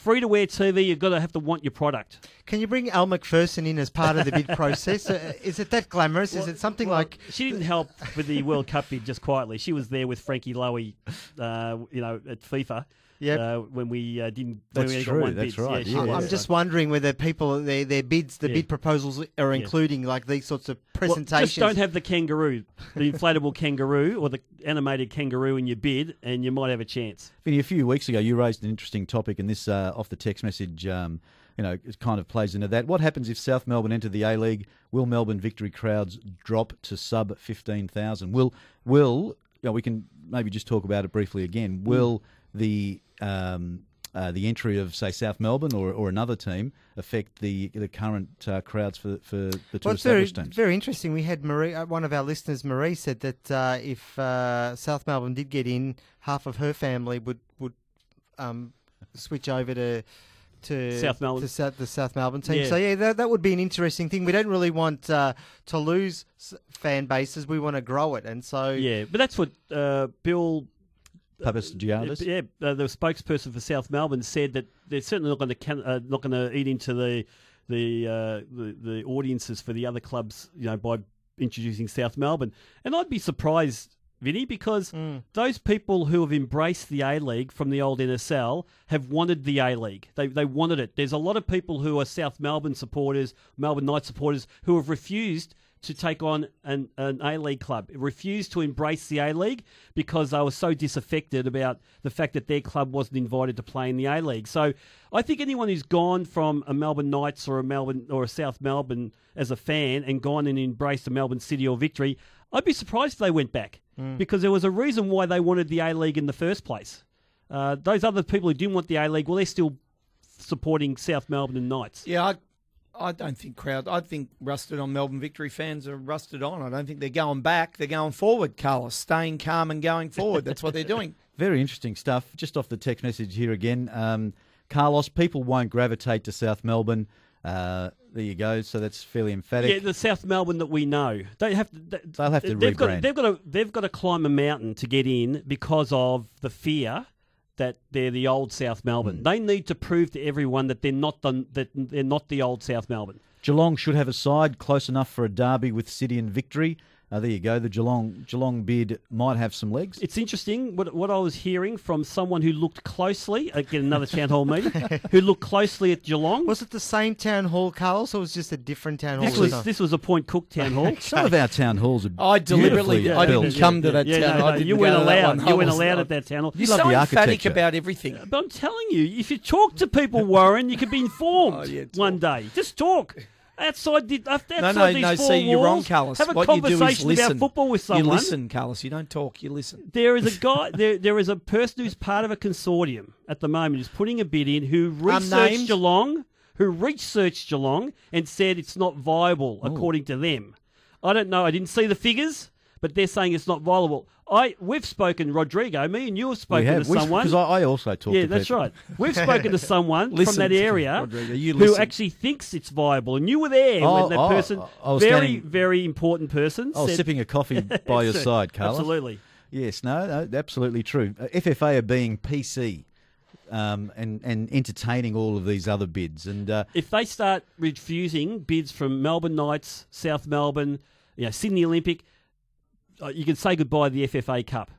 free to air TV. You've got to have to want your product. Can you bring Elle Macpherson in as part of the bid process? Uh, is it that glamorous? is it something like She didn't help with the World Cup bid just quietly. She was there with Frankie Lowy, uh, you know, at FIFA. Yep. Uh, when we uh, didn't. That's when we true, Got one that's bids. right, she yeah. I'm just wondering whether people their their bids, the Yeah. bid proposals are Yeah. including like these sorts of Well, presentations. just don't have the kangaroo, the inflatable kangaroo or the animated kangaroo in your bid, and you might have a chance. Vinny, a few weeks ago, you raised an interesting topic, and this uh, off the text message, um, you know, it kind of plays into that. What happens if South Melbourne enter the A League? Will Melbourne victory crowds drop to sub fifteen thousand? Will will you know, we can maybe just talk about it briefly again. Will the um, uh, the entry of say South Melbourne or, or another team affect the the current uh, crowds for for the two Well, it's very, established teams? very interesting. We had Marie, uh, one of our listeners, Marie, said that uh, if uh, South Melbourne did get in, half of her family would would um, switch over to to South Melbourne. to South, the South Melbourne team. Yeah. So yeah, that, that would be an interesting thing. We don't really want uh, to lose fan bases. We want to grow it, and so Yeah, but that's what uh, Bill. Papastergiadis? Yeah, uh, the spokesperson for South Melbourne said that they're certainly not going to uh, not going to eat into the the, uh, the the audiences for the other clubs, you know, by introducing South Melbourne. And I'd be surprised, Vinny, because those people who have embraced the A League from the old NSL have wanted the A League. They they wanted it. There's a lot of people who are South Melbourne supporters, Melbourne Knights supporters, who have refused to take on an, an A League club, It refused to embrace the A League because they were so disaffected about the fact that their club wasn't invited to play in the A League. So I think anyone who's gone from a Melbourne Knights or a Melbourne or a South Melbourne as a fan and gone and embraced a Melbourne City or Victory, I'd be surprised if they went back Mm. because there was a reason why they wanted the A League in the first place. Uh, those other people who didn't want the A League, well, they're still supporting South Melbourne and Knights. Yeah, I, I don't think crowd. I think rusted on Melbourne Victory fans are rusted on. I don't think they're going back. They're going forward, Carlos. Staying calm and going forward. That's what they're doing. Very interesting stuff. Just off the text message here again, um, Carlos. People won't gravitate to South Melbourne. Uh, there you go. So that's fairly emphatic. Yeah, the South Melbourne that we know. They have to. They, They'll have to they've got, they've got to. They've got to climb a mountain to get in because of the fear that they're the old South Melbourne. Hmm. They need to prove to everyone that they're not the, that they're not the old South Melbourne. Geelong should have a side close enough for a derby with City and Victory. Uh, there you go. The Geelong Geelong bid might have some legs. It's interesting what what I was hearing from someone who looked closely. Again, another town hall meeting. who looked closely at Geelong. Was it the same town hall, Carlos, or was it just a different town hall? This was this was a Point Cook town hall. Some of our town halls are I deliberately- beautifully I didn't built. come to that Yeah, town. no, I no, didn't you weren't to that allowed. one. You weren't allowed at that town hall. You're love so the emphatic about everything. But I'm telling you, if you talk to people, Warren, you could be informed Oh, yeah, one day. Just talk. Outside, the, uh, outside No, no, these no. four See, you're wrong, walls, Have a what you do is conversation listen. about football with someone. You listen, Carlos. You don't talk. You listen. There is a guy. there, there is a person who's part of a consortium at the moment who's putting a bid in who researched Unnamed? Geelong, who researched Geelong and said it's not viable according to them. I don't know. I didn't see the figures, but they're saying it's not viable. I we've spoken, Rodrigo. Me and you have spoken we have to someone because I, I also talk. yeah, that's people. right. We've spoken to someone from that area Rodrigo, who actually thinks it's viable, and you were there Oh, when that oh, person, I was very, standing- very important person, I was said- sipping a coffee by your side, Carlos. Absolutely. Yes, no, no absolutely true. Uh, FFA are being PC um, and and entertaining all of these other bids, and uh, If they start refusing bids from Melbourne Knights, South Melbourne, you know, Sydney Olympic, you can say goodbye to the FFA Cup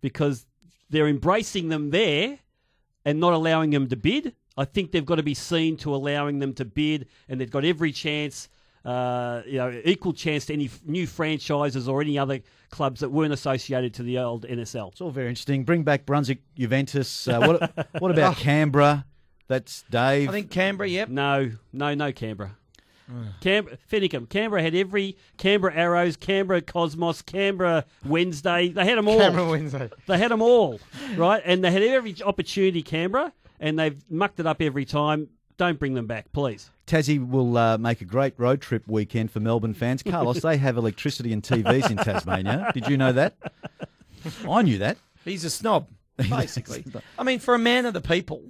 because they're embracing them there and not allowing them to bid. I think they've got to be seen to allowing them to bid, and they've got every chance uh, you know, equal chance to any f- new franchises or any other clubs that weren't associated to the old NSL. It's all very interesting. Bring back Brunswick, Juventus. Uh, what, what about Canberra? That's Dave. I think Canberra. Yep. No, no, no, Canberra. Canberra, Fennicum. Canberra had every Canberra Arrows, Canberra Cosmos, Canberra Wednesday. They had them all. Canberra Wednesday. They had them all, right? And they had every opportunity, Canberra, and they've mucked it up every time. Don't bring them back, please. Tassie will uh, make a great road trip weekend for Melbourne fans. Carlos, they have electricity and TVs in Tasmania. Did you know that? I knew that. He's a snob, basically. I mean, for a man of the people,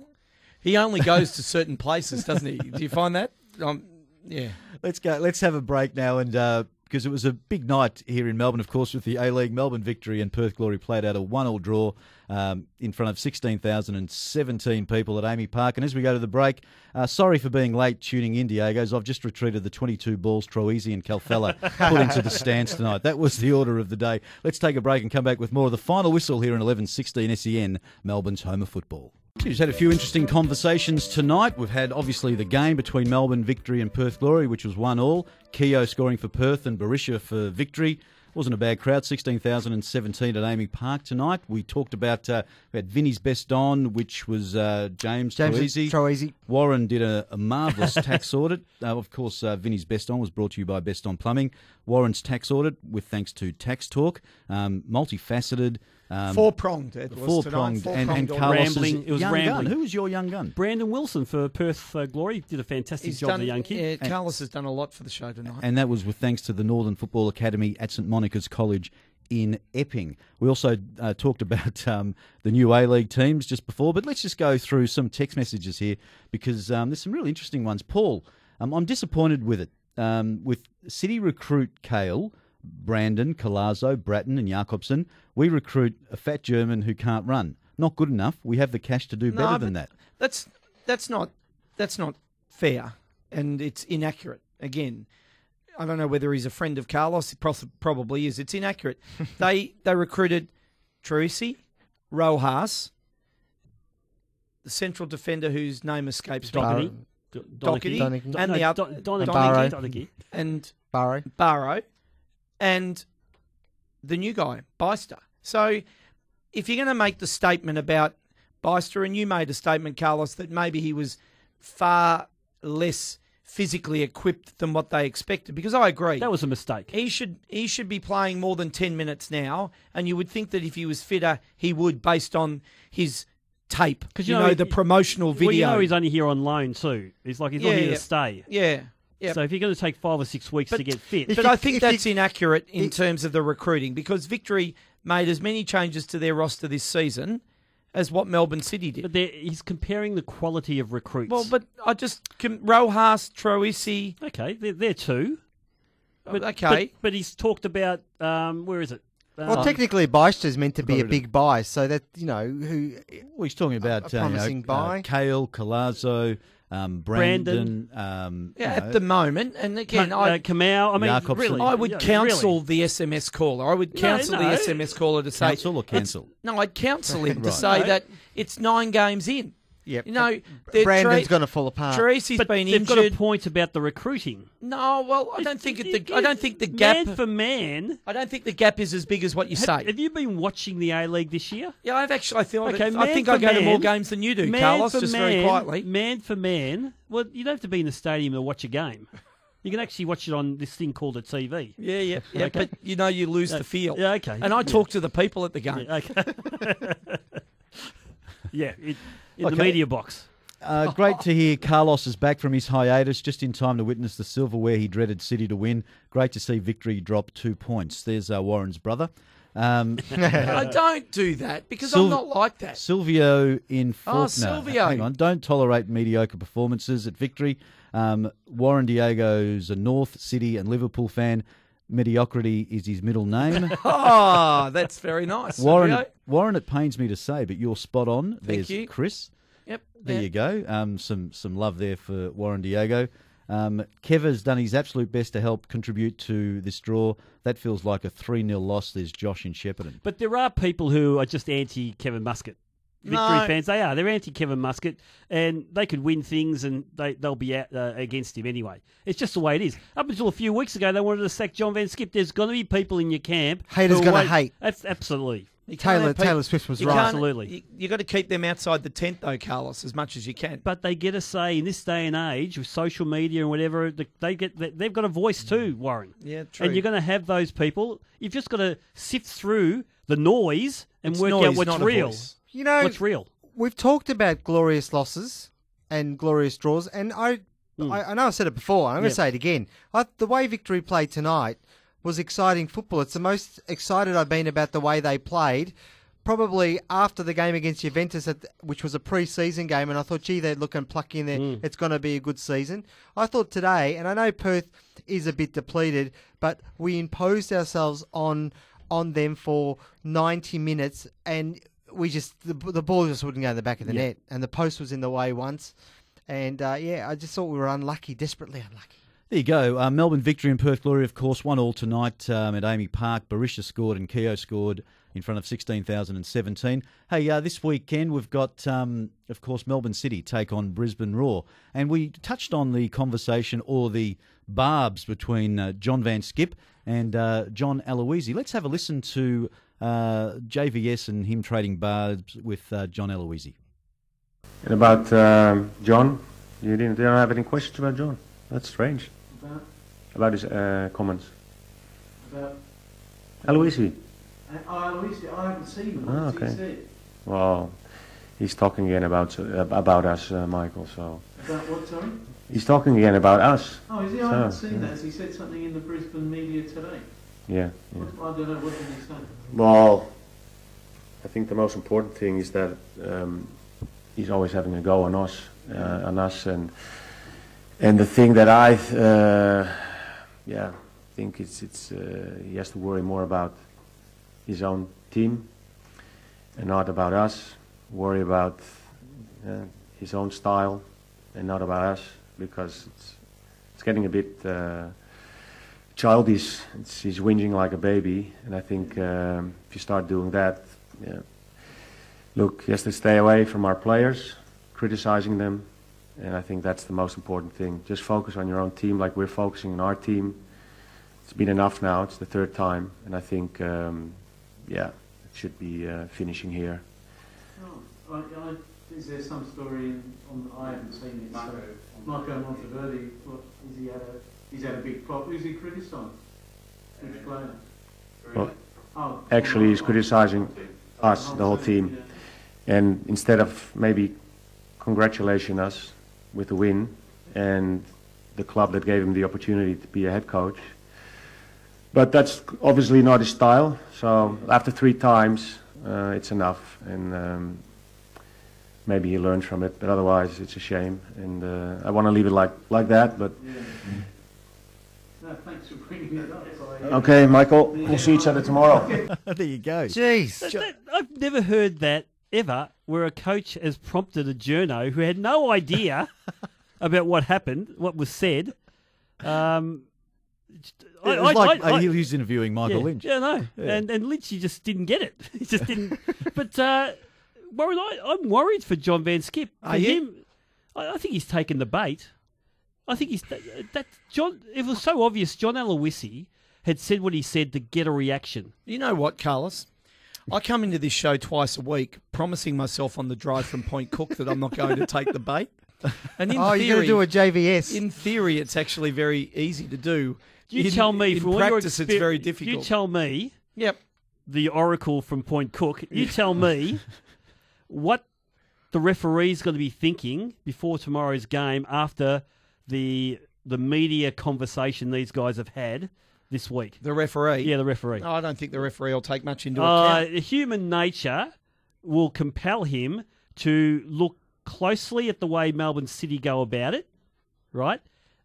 he only goes to certain places, doesn't he? Do you find that? Um, yeah. Let's go. Let's have a break now, and uh, because it was a big night here in Melbourne, of course, with the A League Melbourne victory and Perth Glory played out a one-all draw um, in front of sixteen thousand and seventeen people at AAMI Park. And as we go to the break, uh, sorry for being late tuning in, Diego's. I've just retreated the twenty-two balls Troisi and Khalfallah put into the stands tonight. That was the order of the day. Let's take a break and come back with more of the final whistle here in eleven sixteen SEN, Melbourne's home of football. We've just had a few interesting conversations tonight. We've had obviously the game between Melbourne Victory and Perth Glory, which was one all. Keogh scoring for Perth and Berisha for Victory. Wasn't a bad crowd, 16,017 at AAMI Park tonight. We talked about, uh, we had Vinny's best on, which was uh, James, James Troisi. Troisi. Warren did a, a marvellous tax audit. Uh, of course, uh, Vinny's best on was brought to you by Best On Plumbing. Warren's tax audit, with thanks to Tax Talk, um, multifaceted. Um, Four pronged. It was four tonight. pronged, and, and Four-pronged Rambling. It was young rambling. gun. Who was your young gun? Brandon Wilson for Perth uh, Glory did a fantastic He's job, done, the young kid. Yeah, Carlos has done a lot for the show tonight. And that was with thanks to the Northern Football Academy at St Monica's College in Epping. We also uh, talked about um, the new A League teams just before, but let's just go through some text messages here because um, there's some really interesting ones. Paul, um, I'm disappointed with it. Um, with City recruit Kale, Brandon, Colazo, Brattan, and Jakobsen, we recruit a fat German who can't run. Not good enough. We have the cash to do No, better than that. That's that's not that's not fair, and it's inaccurate. Again, I don't know whether he's a friend of Carlos. He probably is. It's inaccurate. they they recruited Troisi, Rojas, the central defender whose name escapes me. Doherty. Doherty, Donaghy. and the other Don- Donaghy. Donaghy, Donaghy. and Barrow. Barrow, and the new guy, Beister. So if you're going to make the statement about Beister, and you made a statement, Carlos, that maybe he was far less physically equipped than what they expected, because I agree. That was a mistake. He should he should be playing more than ten minutes now, and you would think that if he was fitter, he would, based on his tape. Because you, know, the promotional video. Well, you know he's only here on loan too. He's like he's not here yeah. to stay. Yeah. Yeah. So if you're going to take five or six weeks to get fit, But I think that's inaccurate in terms of the recruiting because Victory made as many changes to their roster this season as what Melbourne City did. But he's comparing the quality of recruits. Well, but I just com- Rojas, Troisi. Okay, they're, they're two. But, okay. but, but he's talked about um, where is it? Well, technically, technically, is meant to be a big buy, so that you know who. Well, he's talking about a uh, you know, promising uh, buy. Kale, Colazo, um, Brandon. Um, Yeah, you know, at the moment, and again, Ka- I uh, Kamau, I mean, Jakobsen. really, I would yeah, counsel the SMS caller. I would counsel no. the SMS caller to say Counsel or cancel? No, I'd counsel him to say No. that it's nine games in. Yep. You know, Brandon's going to fall apart. Tracy's But been they've injured. got a point about the recruiting. No, well, I don't think it, the I don't think the gap Man for man. I don't think the gap is as big as what you Have, say. have you been watching the A League this year? Yeah, I've actually. I feel. Okay, I think I go to more games than you do, Carlos. Just man, very quietly. Man for man. Well, you don't have to be in the stadium to watch a game. You can actually watch it on this thing called a TV. Yeah, yeah, yeah. Okay. But you know, you lose Yeah, the uh, feel. yeah, okay. And I Yeah. talk to the people at the game. Yeah, okay. yeah, it, in the media box. Uh, great to hear Carlos is back from his hiatus, just in time to witness the silverware he dreaded City to win. Great to see victory drop two points. There's uh, Warren's brother. Um, I don't do that because Sil- I'm not like that. Silvio in fourth. Oh, no, Silvio. hang on. Don't tolerate mediocre performances at victory. Um, Warren Diego's a North City and Liverpool fan. Mediocrity is his middle name. oh, that's very nice. Warren, Silvio. Warren, it pains me to say, but you're spot on. Thank There's you. Chris. Yep. There yeah. you go. Um, some some love there for Warren Diego. Um, Keva's done his absolute best to help contribute to this draw. That feels like a 3 0 loss. There's Josh in Shepparton. But there are people who are just anti Kevin Muscat. Victory No. fans. They are. They're anti Kevin Muscat, and they could win things, and they they'll be out uh, against him anyway. It's just the way it is. Up until a few weeks ago, they wanted to sack John van 't Schip. There's going to be people in your camp. Haters gonna hate. That's absolutely. You Taylor pe- people- Taylor Swift was right. Absolutely. You, you got to keep them outside the tent, though, Carlos, as much as you can. But they get a say in this day and age with social media and whatever. the- They get they- they've got a voice too, Warren. Yeah, true. And you're going to have those people. You've just got to sift through the noise and It's work noise, out what's not a real. voice. You know, what's real. We've talked about glorious losses and glorious draws, and I, hmm. I, I know I said it before. I'm going Yeah. to say it again. I, the way Victory played tonight was exciting football. It's the most excited I've been about the way they played. Probably after the game against Juventus, at, which was a pre-season game, and I thought, gee, they're looking plucky in there. Hmm. It's going to be a good season. I thought today, and I know Perth is a bit depleted, but we imposed ourselves on on them for 90 minutes, and we just the, the ball just wouldn't go in the back of the Yeah. net, and the post was in the way once, and uh, yeah, I just thought we were unlucky, desperately unlucky. There you go. Uh, Melbourne victory and Perth Glory, of course, one all tonight um, at AAMI Park. Berisha scored and Keogh scored in front of 16,017. Hey, uh, this weekend we've got, um, of course, Melbourne City take on Brisbane Roar. And we touched on the conversation or the barbs between uh, John van 't Schip and uh, John Aloisi. Let's have a listen to uh, JVS and him trading barbs with uh, John Aloisi. And about um, John, you didn't you don't have any questions about John? That's strange. About, About his uh, comments. about, Aloisi. oh, Luis, I haven't seen him. Ah, What's he okay. Well, he's talking again about uh, about us, uh, Michael. So About what, sorry? he's talking again about us. Oh, is he? So, I haven't seen yeah. that. Has he said something in the Brisbane media today? Yeah. yeah. What, I don't. What did he say? Well, I think the most important thing is that um, he's always having a go on us, uh, on us, and and the thing that I, uh, yeah, think it's it's uh, he has to worry more about his own team and not about us. Worry about uh, his own style and not about us because it's it's getting a bit. Uh, childish. It's, he's whinging like a baby, and I think um, if you start doing that, yeah. Look, he has to stay away from our players, criticizing them, and I think that's the most important thing. Just focus on your own team, like we're focusing on our team. It's been enough now. It's the third time, and I think, um, yeah, it should be uh, finishing here. Oh, I, I, is there some story in, on? I haven't seen it. So Marco Monteverdi, What is he had a? He's had a big flop. Who's he criticised? Which player? Well, Oh, actually, he's criticizing us, the whole team. And instead of maybe congratulating us with the win and the club that gave him the opportunity to be a head coach. But that's obviously not his style. So after three times, uh, it's enough. And um, maybe he learns from it. But otherwise, it's a shame. And uh, I want to leave it like, like that. But No, thanks for bringing it up. I, okay, Michael, we'll see each other tomorrow. there you go. Jeez. That- that- I've never heard that ever, where a coach has prompted a journo who had no idea about what happened, what was said. Um, It was like uh, he was interviewing Michael yeah, Lynch. Yeah, no, Yeah. and and Lynch he just didn't get it. He just didn't. but uh, Warren, I, I'm worried for John van 't Schip. For Are you? him, I, I think he's taken the bait. I think he's that John. It was so obvious. John Aloisi had said what he said to get a reaction. You know what, Carlos? I come into this show twice a week, promising myself on the drive from Point Cook that I'm not going to take the bait. And in Oh, theory, you're gonna do a JVS. In theory, it's actually very easy to do. You in, tell me, in from all your practice, it's exper- very difficult. You tell me. Yep. The oracle from Point Cook. You tell me what the referee's going to be thinking before tomorrow's game after the the media conversation these guys have had this week. The referee. Yeah, the referee. No, I don't think the referee will take much into Uh, account. human nature will compel him to look closely at the way Melbourne City go about it, right?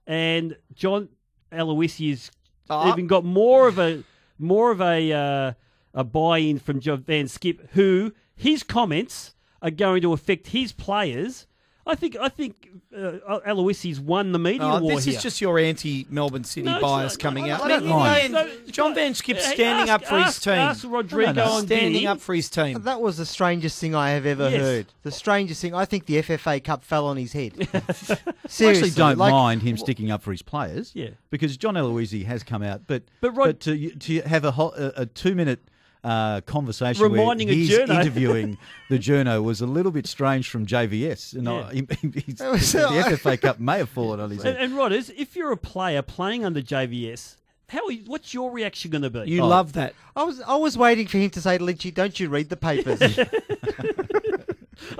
And John Aloisi has Ah. even got more of a more of a uh, a buy-in from van 't Schip, who his comments are going to affect his players. I think I think uh, Aloisi's won the media Oh, war this here. is just your anti-Melbourne City No, bias not- coming I- out. I don't Man, mind. man, John van 't Schip's standing ask- up for his team. ask Rodrigo No, no, no. and standing Denny. up for his team. That was the strangest thing I have ever Yes. heard. The strangest thing. I think the FFA Cup fell on his head. I actually Seriously, don't like- mind him sticking up for his players. Yeah. Because John Aloisi has come out, but But but, to to have a, a, a two minute. Uh, conversation Reminding a where he's journo. interviewing the journo was a little bit strange from JVS, and I, he, he's- was- the FFA Cup may have fallen on his head. and Rodders, if you're a player playing under JVS, how are you, what's your reaction going to be? You Oh. love that. I was I was waiting for him to say to Lynchy, "Don't you read the papers?"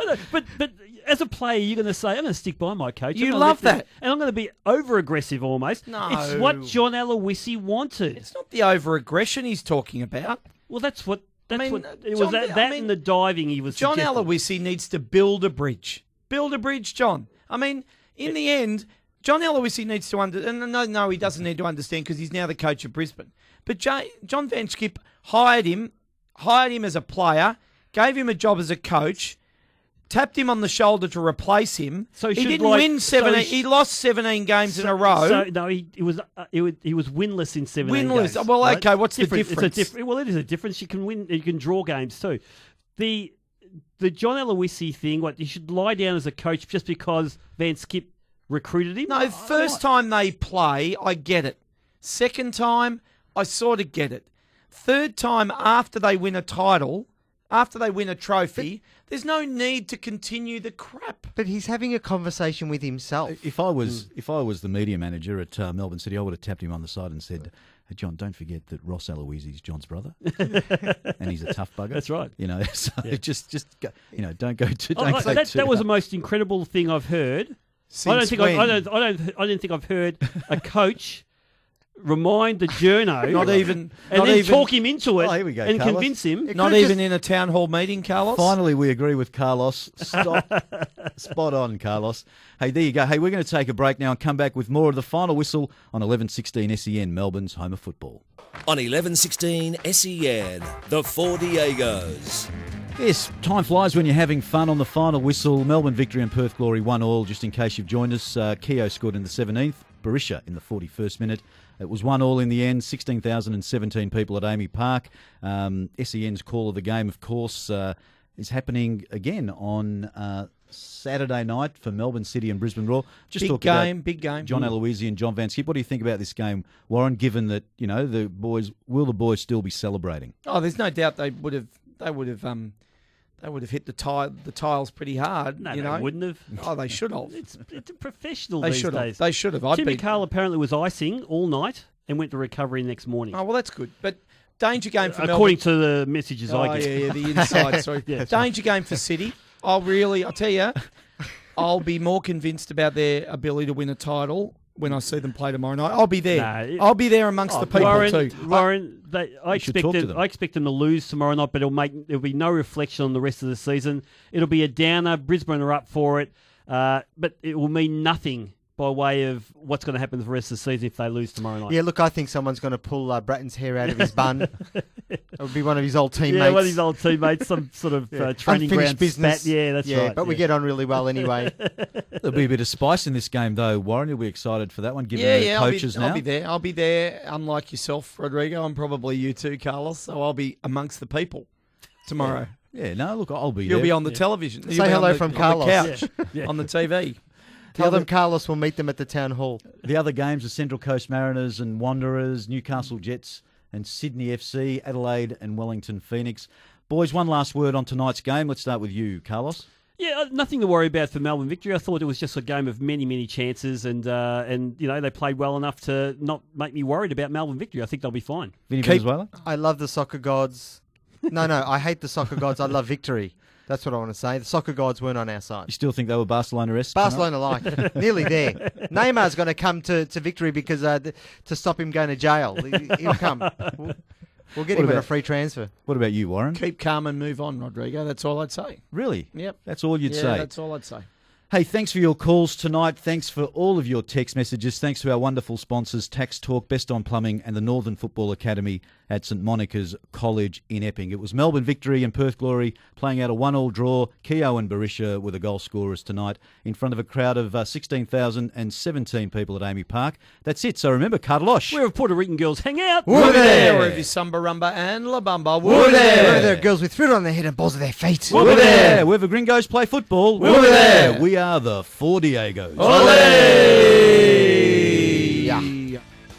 Know, but but as a player, you're going to say, "I'm going to stick by my coach." You love let them- that. and I'm going to be over aggressive almost. No. it's what John Aloisi wanted. It's not the over-aggression he's talking about. Well, that's what that's mean, what it John- was. That, I mean, and the diving he was. John suggesting. Aloisi needs to build a bridge. Build a bridge, John. I mean, in the end, John Aloisi needs to under. And no, no, he doesn't need to understand because he's now the coach of Brisbane. But J- John van 't Schip hired him, hired him as a player, gave him a job as a coach. Tapped him on the shoulder to replace him. So he didn't like- win so seventeen. sh- he lost seventeen games in a row. So, no, he, he was uh, he, was he was winless in seventeen Winless. games. Well, right? okay, what's the Different- It's a difference? Well, it is a difference. You can win. You can draw games too. The the John Aloisi thing. What you should lie down as a coach just because van 't Schip recruited him. No, first time they play, I get it. Second time, I sort of get it. Third time, after they win a title, after they win a trophy, there's no need to continue the crap. but he's having a conversation with himself. If I was Hmm. if I was the media manager at uh, Melbourne City, I would have tapped him on the side and said, hey, "John, don't forget that Ross Aloisi's John's brother, and he's a tough bugger." That's right. You know, so just just go, you know, don't go too. Oh, Don't I- say that, too that was the most incredible thing I've heard. I don't Since think I, I don't I don't I don't think I've heard a coach remind the journo Not even- and not then even- talk him into it Oh, here we go, and Carlos. convince him. It Not even just- in a town hall meeting, Carlos. Finally, we agree with Carlos. Stop. Spot on, Carlos. Hey, there you go. Hey, we're going to take a break now and come back with more of the final whistle on 1116 SEN, Melbourne's home of football. On 1116 SEN, E the Four Diegos. Yes, time flies when you're having fun on the final whistle. Melbourne victory and Perth Glory 1 all, just in case you've joined us. Uh, Keogh scored in the 17th, Berisha in the 41st minute. It was 1 all in the end, 16,017 people at AAMI Park. Um, SEN's call of the game, of course, uh, is happening again on uh, Saturday night for Melbourne City and Brisbane Roar. Just Big talk about game, big game. John Mm. Aloisi and John van 't Schip. What do you think about this game, Warren? Given that you know the boys, will the boys still be celebrating? Oh, there's no doubt they would have. They would have. Um, they would have hit the tile, the tiles pretty hard. No, you they know, wouldn't have. Oh, they should have. It's, it's a professional They these should have. days. They should have. I'd Timmy be- Carl apparently was icing all night and went to recovery next morning. Oh well, that's good. But danger game for According Melbourne. to the messages oh, I get. yeah, yeah, the inside. Sorry, Yeah. danger game for City. I'll really, I'll tell you, I'll be more convinced about their ability to win a title when I see them play tomorrow night. I'll be there. Nah, it- I'll be there amongst Oh, the people Warren, too. Warren, they, I expect them, them. I expect them to lose tomorrow night, but it'll make there'll be no reflection on the rest of the season. It'll be a downer. Brisbane are up for it, uh, but it will mean nothing by way of what's going to happen for the rest of the season if they lose tomorrow night. Yeah, look, I think someone's going to pull uh, Brattan's hair out of his bun. it would be one of his old teammates. Yeah, one of his old teamates, some sort of uh, training Unfinished ground business. spat. Yeah, that's yeah, right. But we get on really well anyway. There'll be a bit of spice in this game, though. Warren, you'll be excited for that one, given yeah, the yeah, coaches I'll be, now. I'll be there. I'll be there. Unlike yourself, Rodrigo, I'm probably you too, Carlos. So I'll be amongst the people tomorrow. Yeah, no, look, I'll be You'll there. be on the Yeah. television. Say You'll be on hello the- from on Carlos. the couch, Yeah. Yeah. on the TV. Tell them Carlos will meet them at the town hall. The other games are Central Coast Mariners and Wanderers, Newcastle Jets and Sydney FC, Adelaide and Wellington Phoenix. Boys, one last word on tonight's game. Let's start with you, Carlos. Yeah, uh, nothing to worry about for Melbourne victory. I thought it was just a game of many, many chances, and uh, and you know they played well enough to not make me worried about Melbourne victory. I think they'll be fine. Vinny Keep- Venezuela? I love the soccer gods. No, no, I hate the soccer gods. I love victory. That's what I want to say. The soccer gods weren't on our side. You still think they were Barcelona-esque? Barcelona like nearly there. Neymar's going to come to, to victory because uh, th- to stop him going to jail. He- He'll come. We'll, we'll get What him on a about- free transfer. What about you, Warren? Keep calm and move on, Rodrigo. That's all I'd say. Really? Yep. That's all you'd yeah, say? That's all I'd say. Hey, thanks for your calls tonight. Thanks for all of your text messages. Thanks to our wonderful sponsors, Tax Talk, Best on Plumbing, and the Northern Football Academy at St Monica's College in Epping. It was Melbourne victory and Perth Glory playing out a one-all draw. Keogh and Berisha were the goal scorers tonight in front of a crowd of uh, 16,017 people at AAMI Park. That's it. So remember, Carlos. Where have Puerto Rican girls hang out? Woo there. there. We're Wherever Samba Rumba and La Bamba. Woo Woo there. there. Where there are girls with fruit on their head and balls of their feet. We're there. Wherever gringos play football. Woo there. We are the Four Diegos. Ole!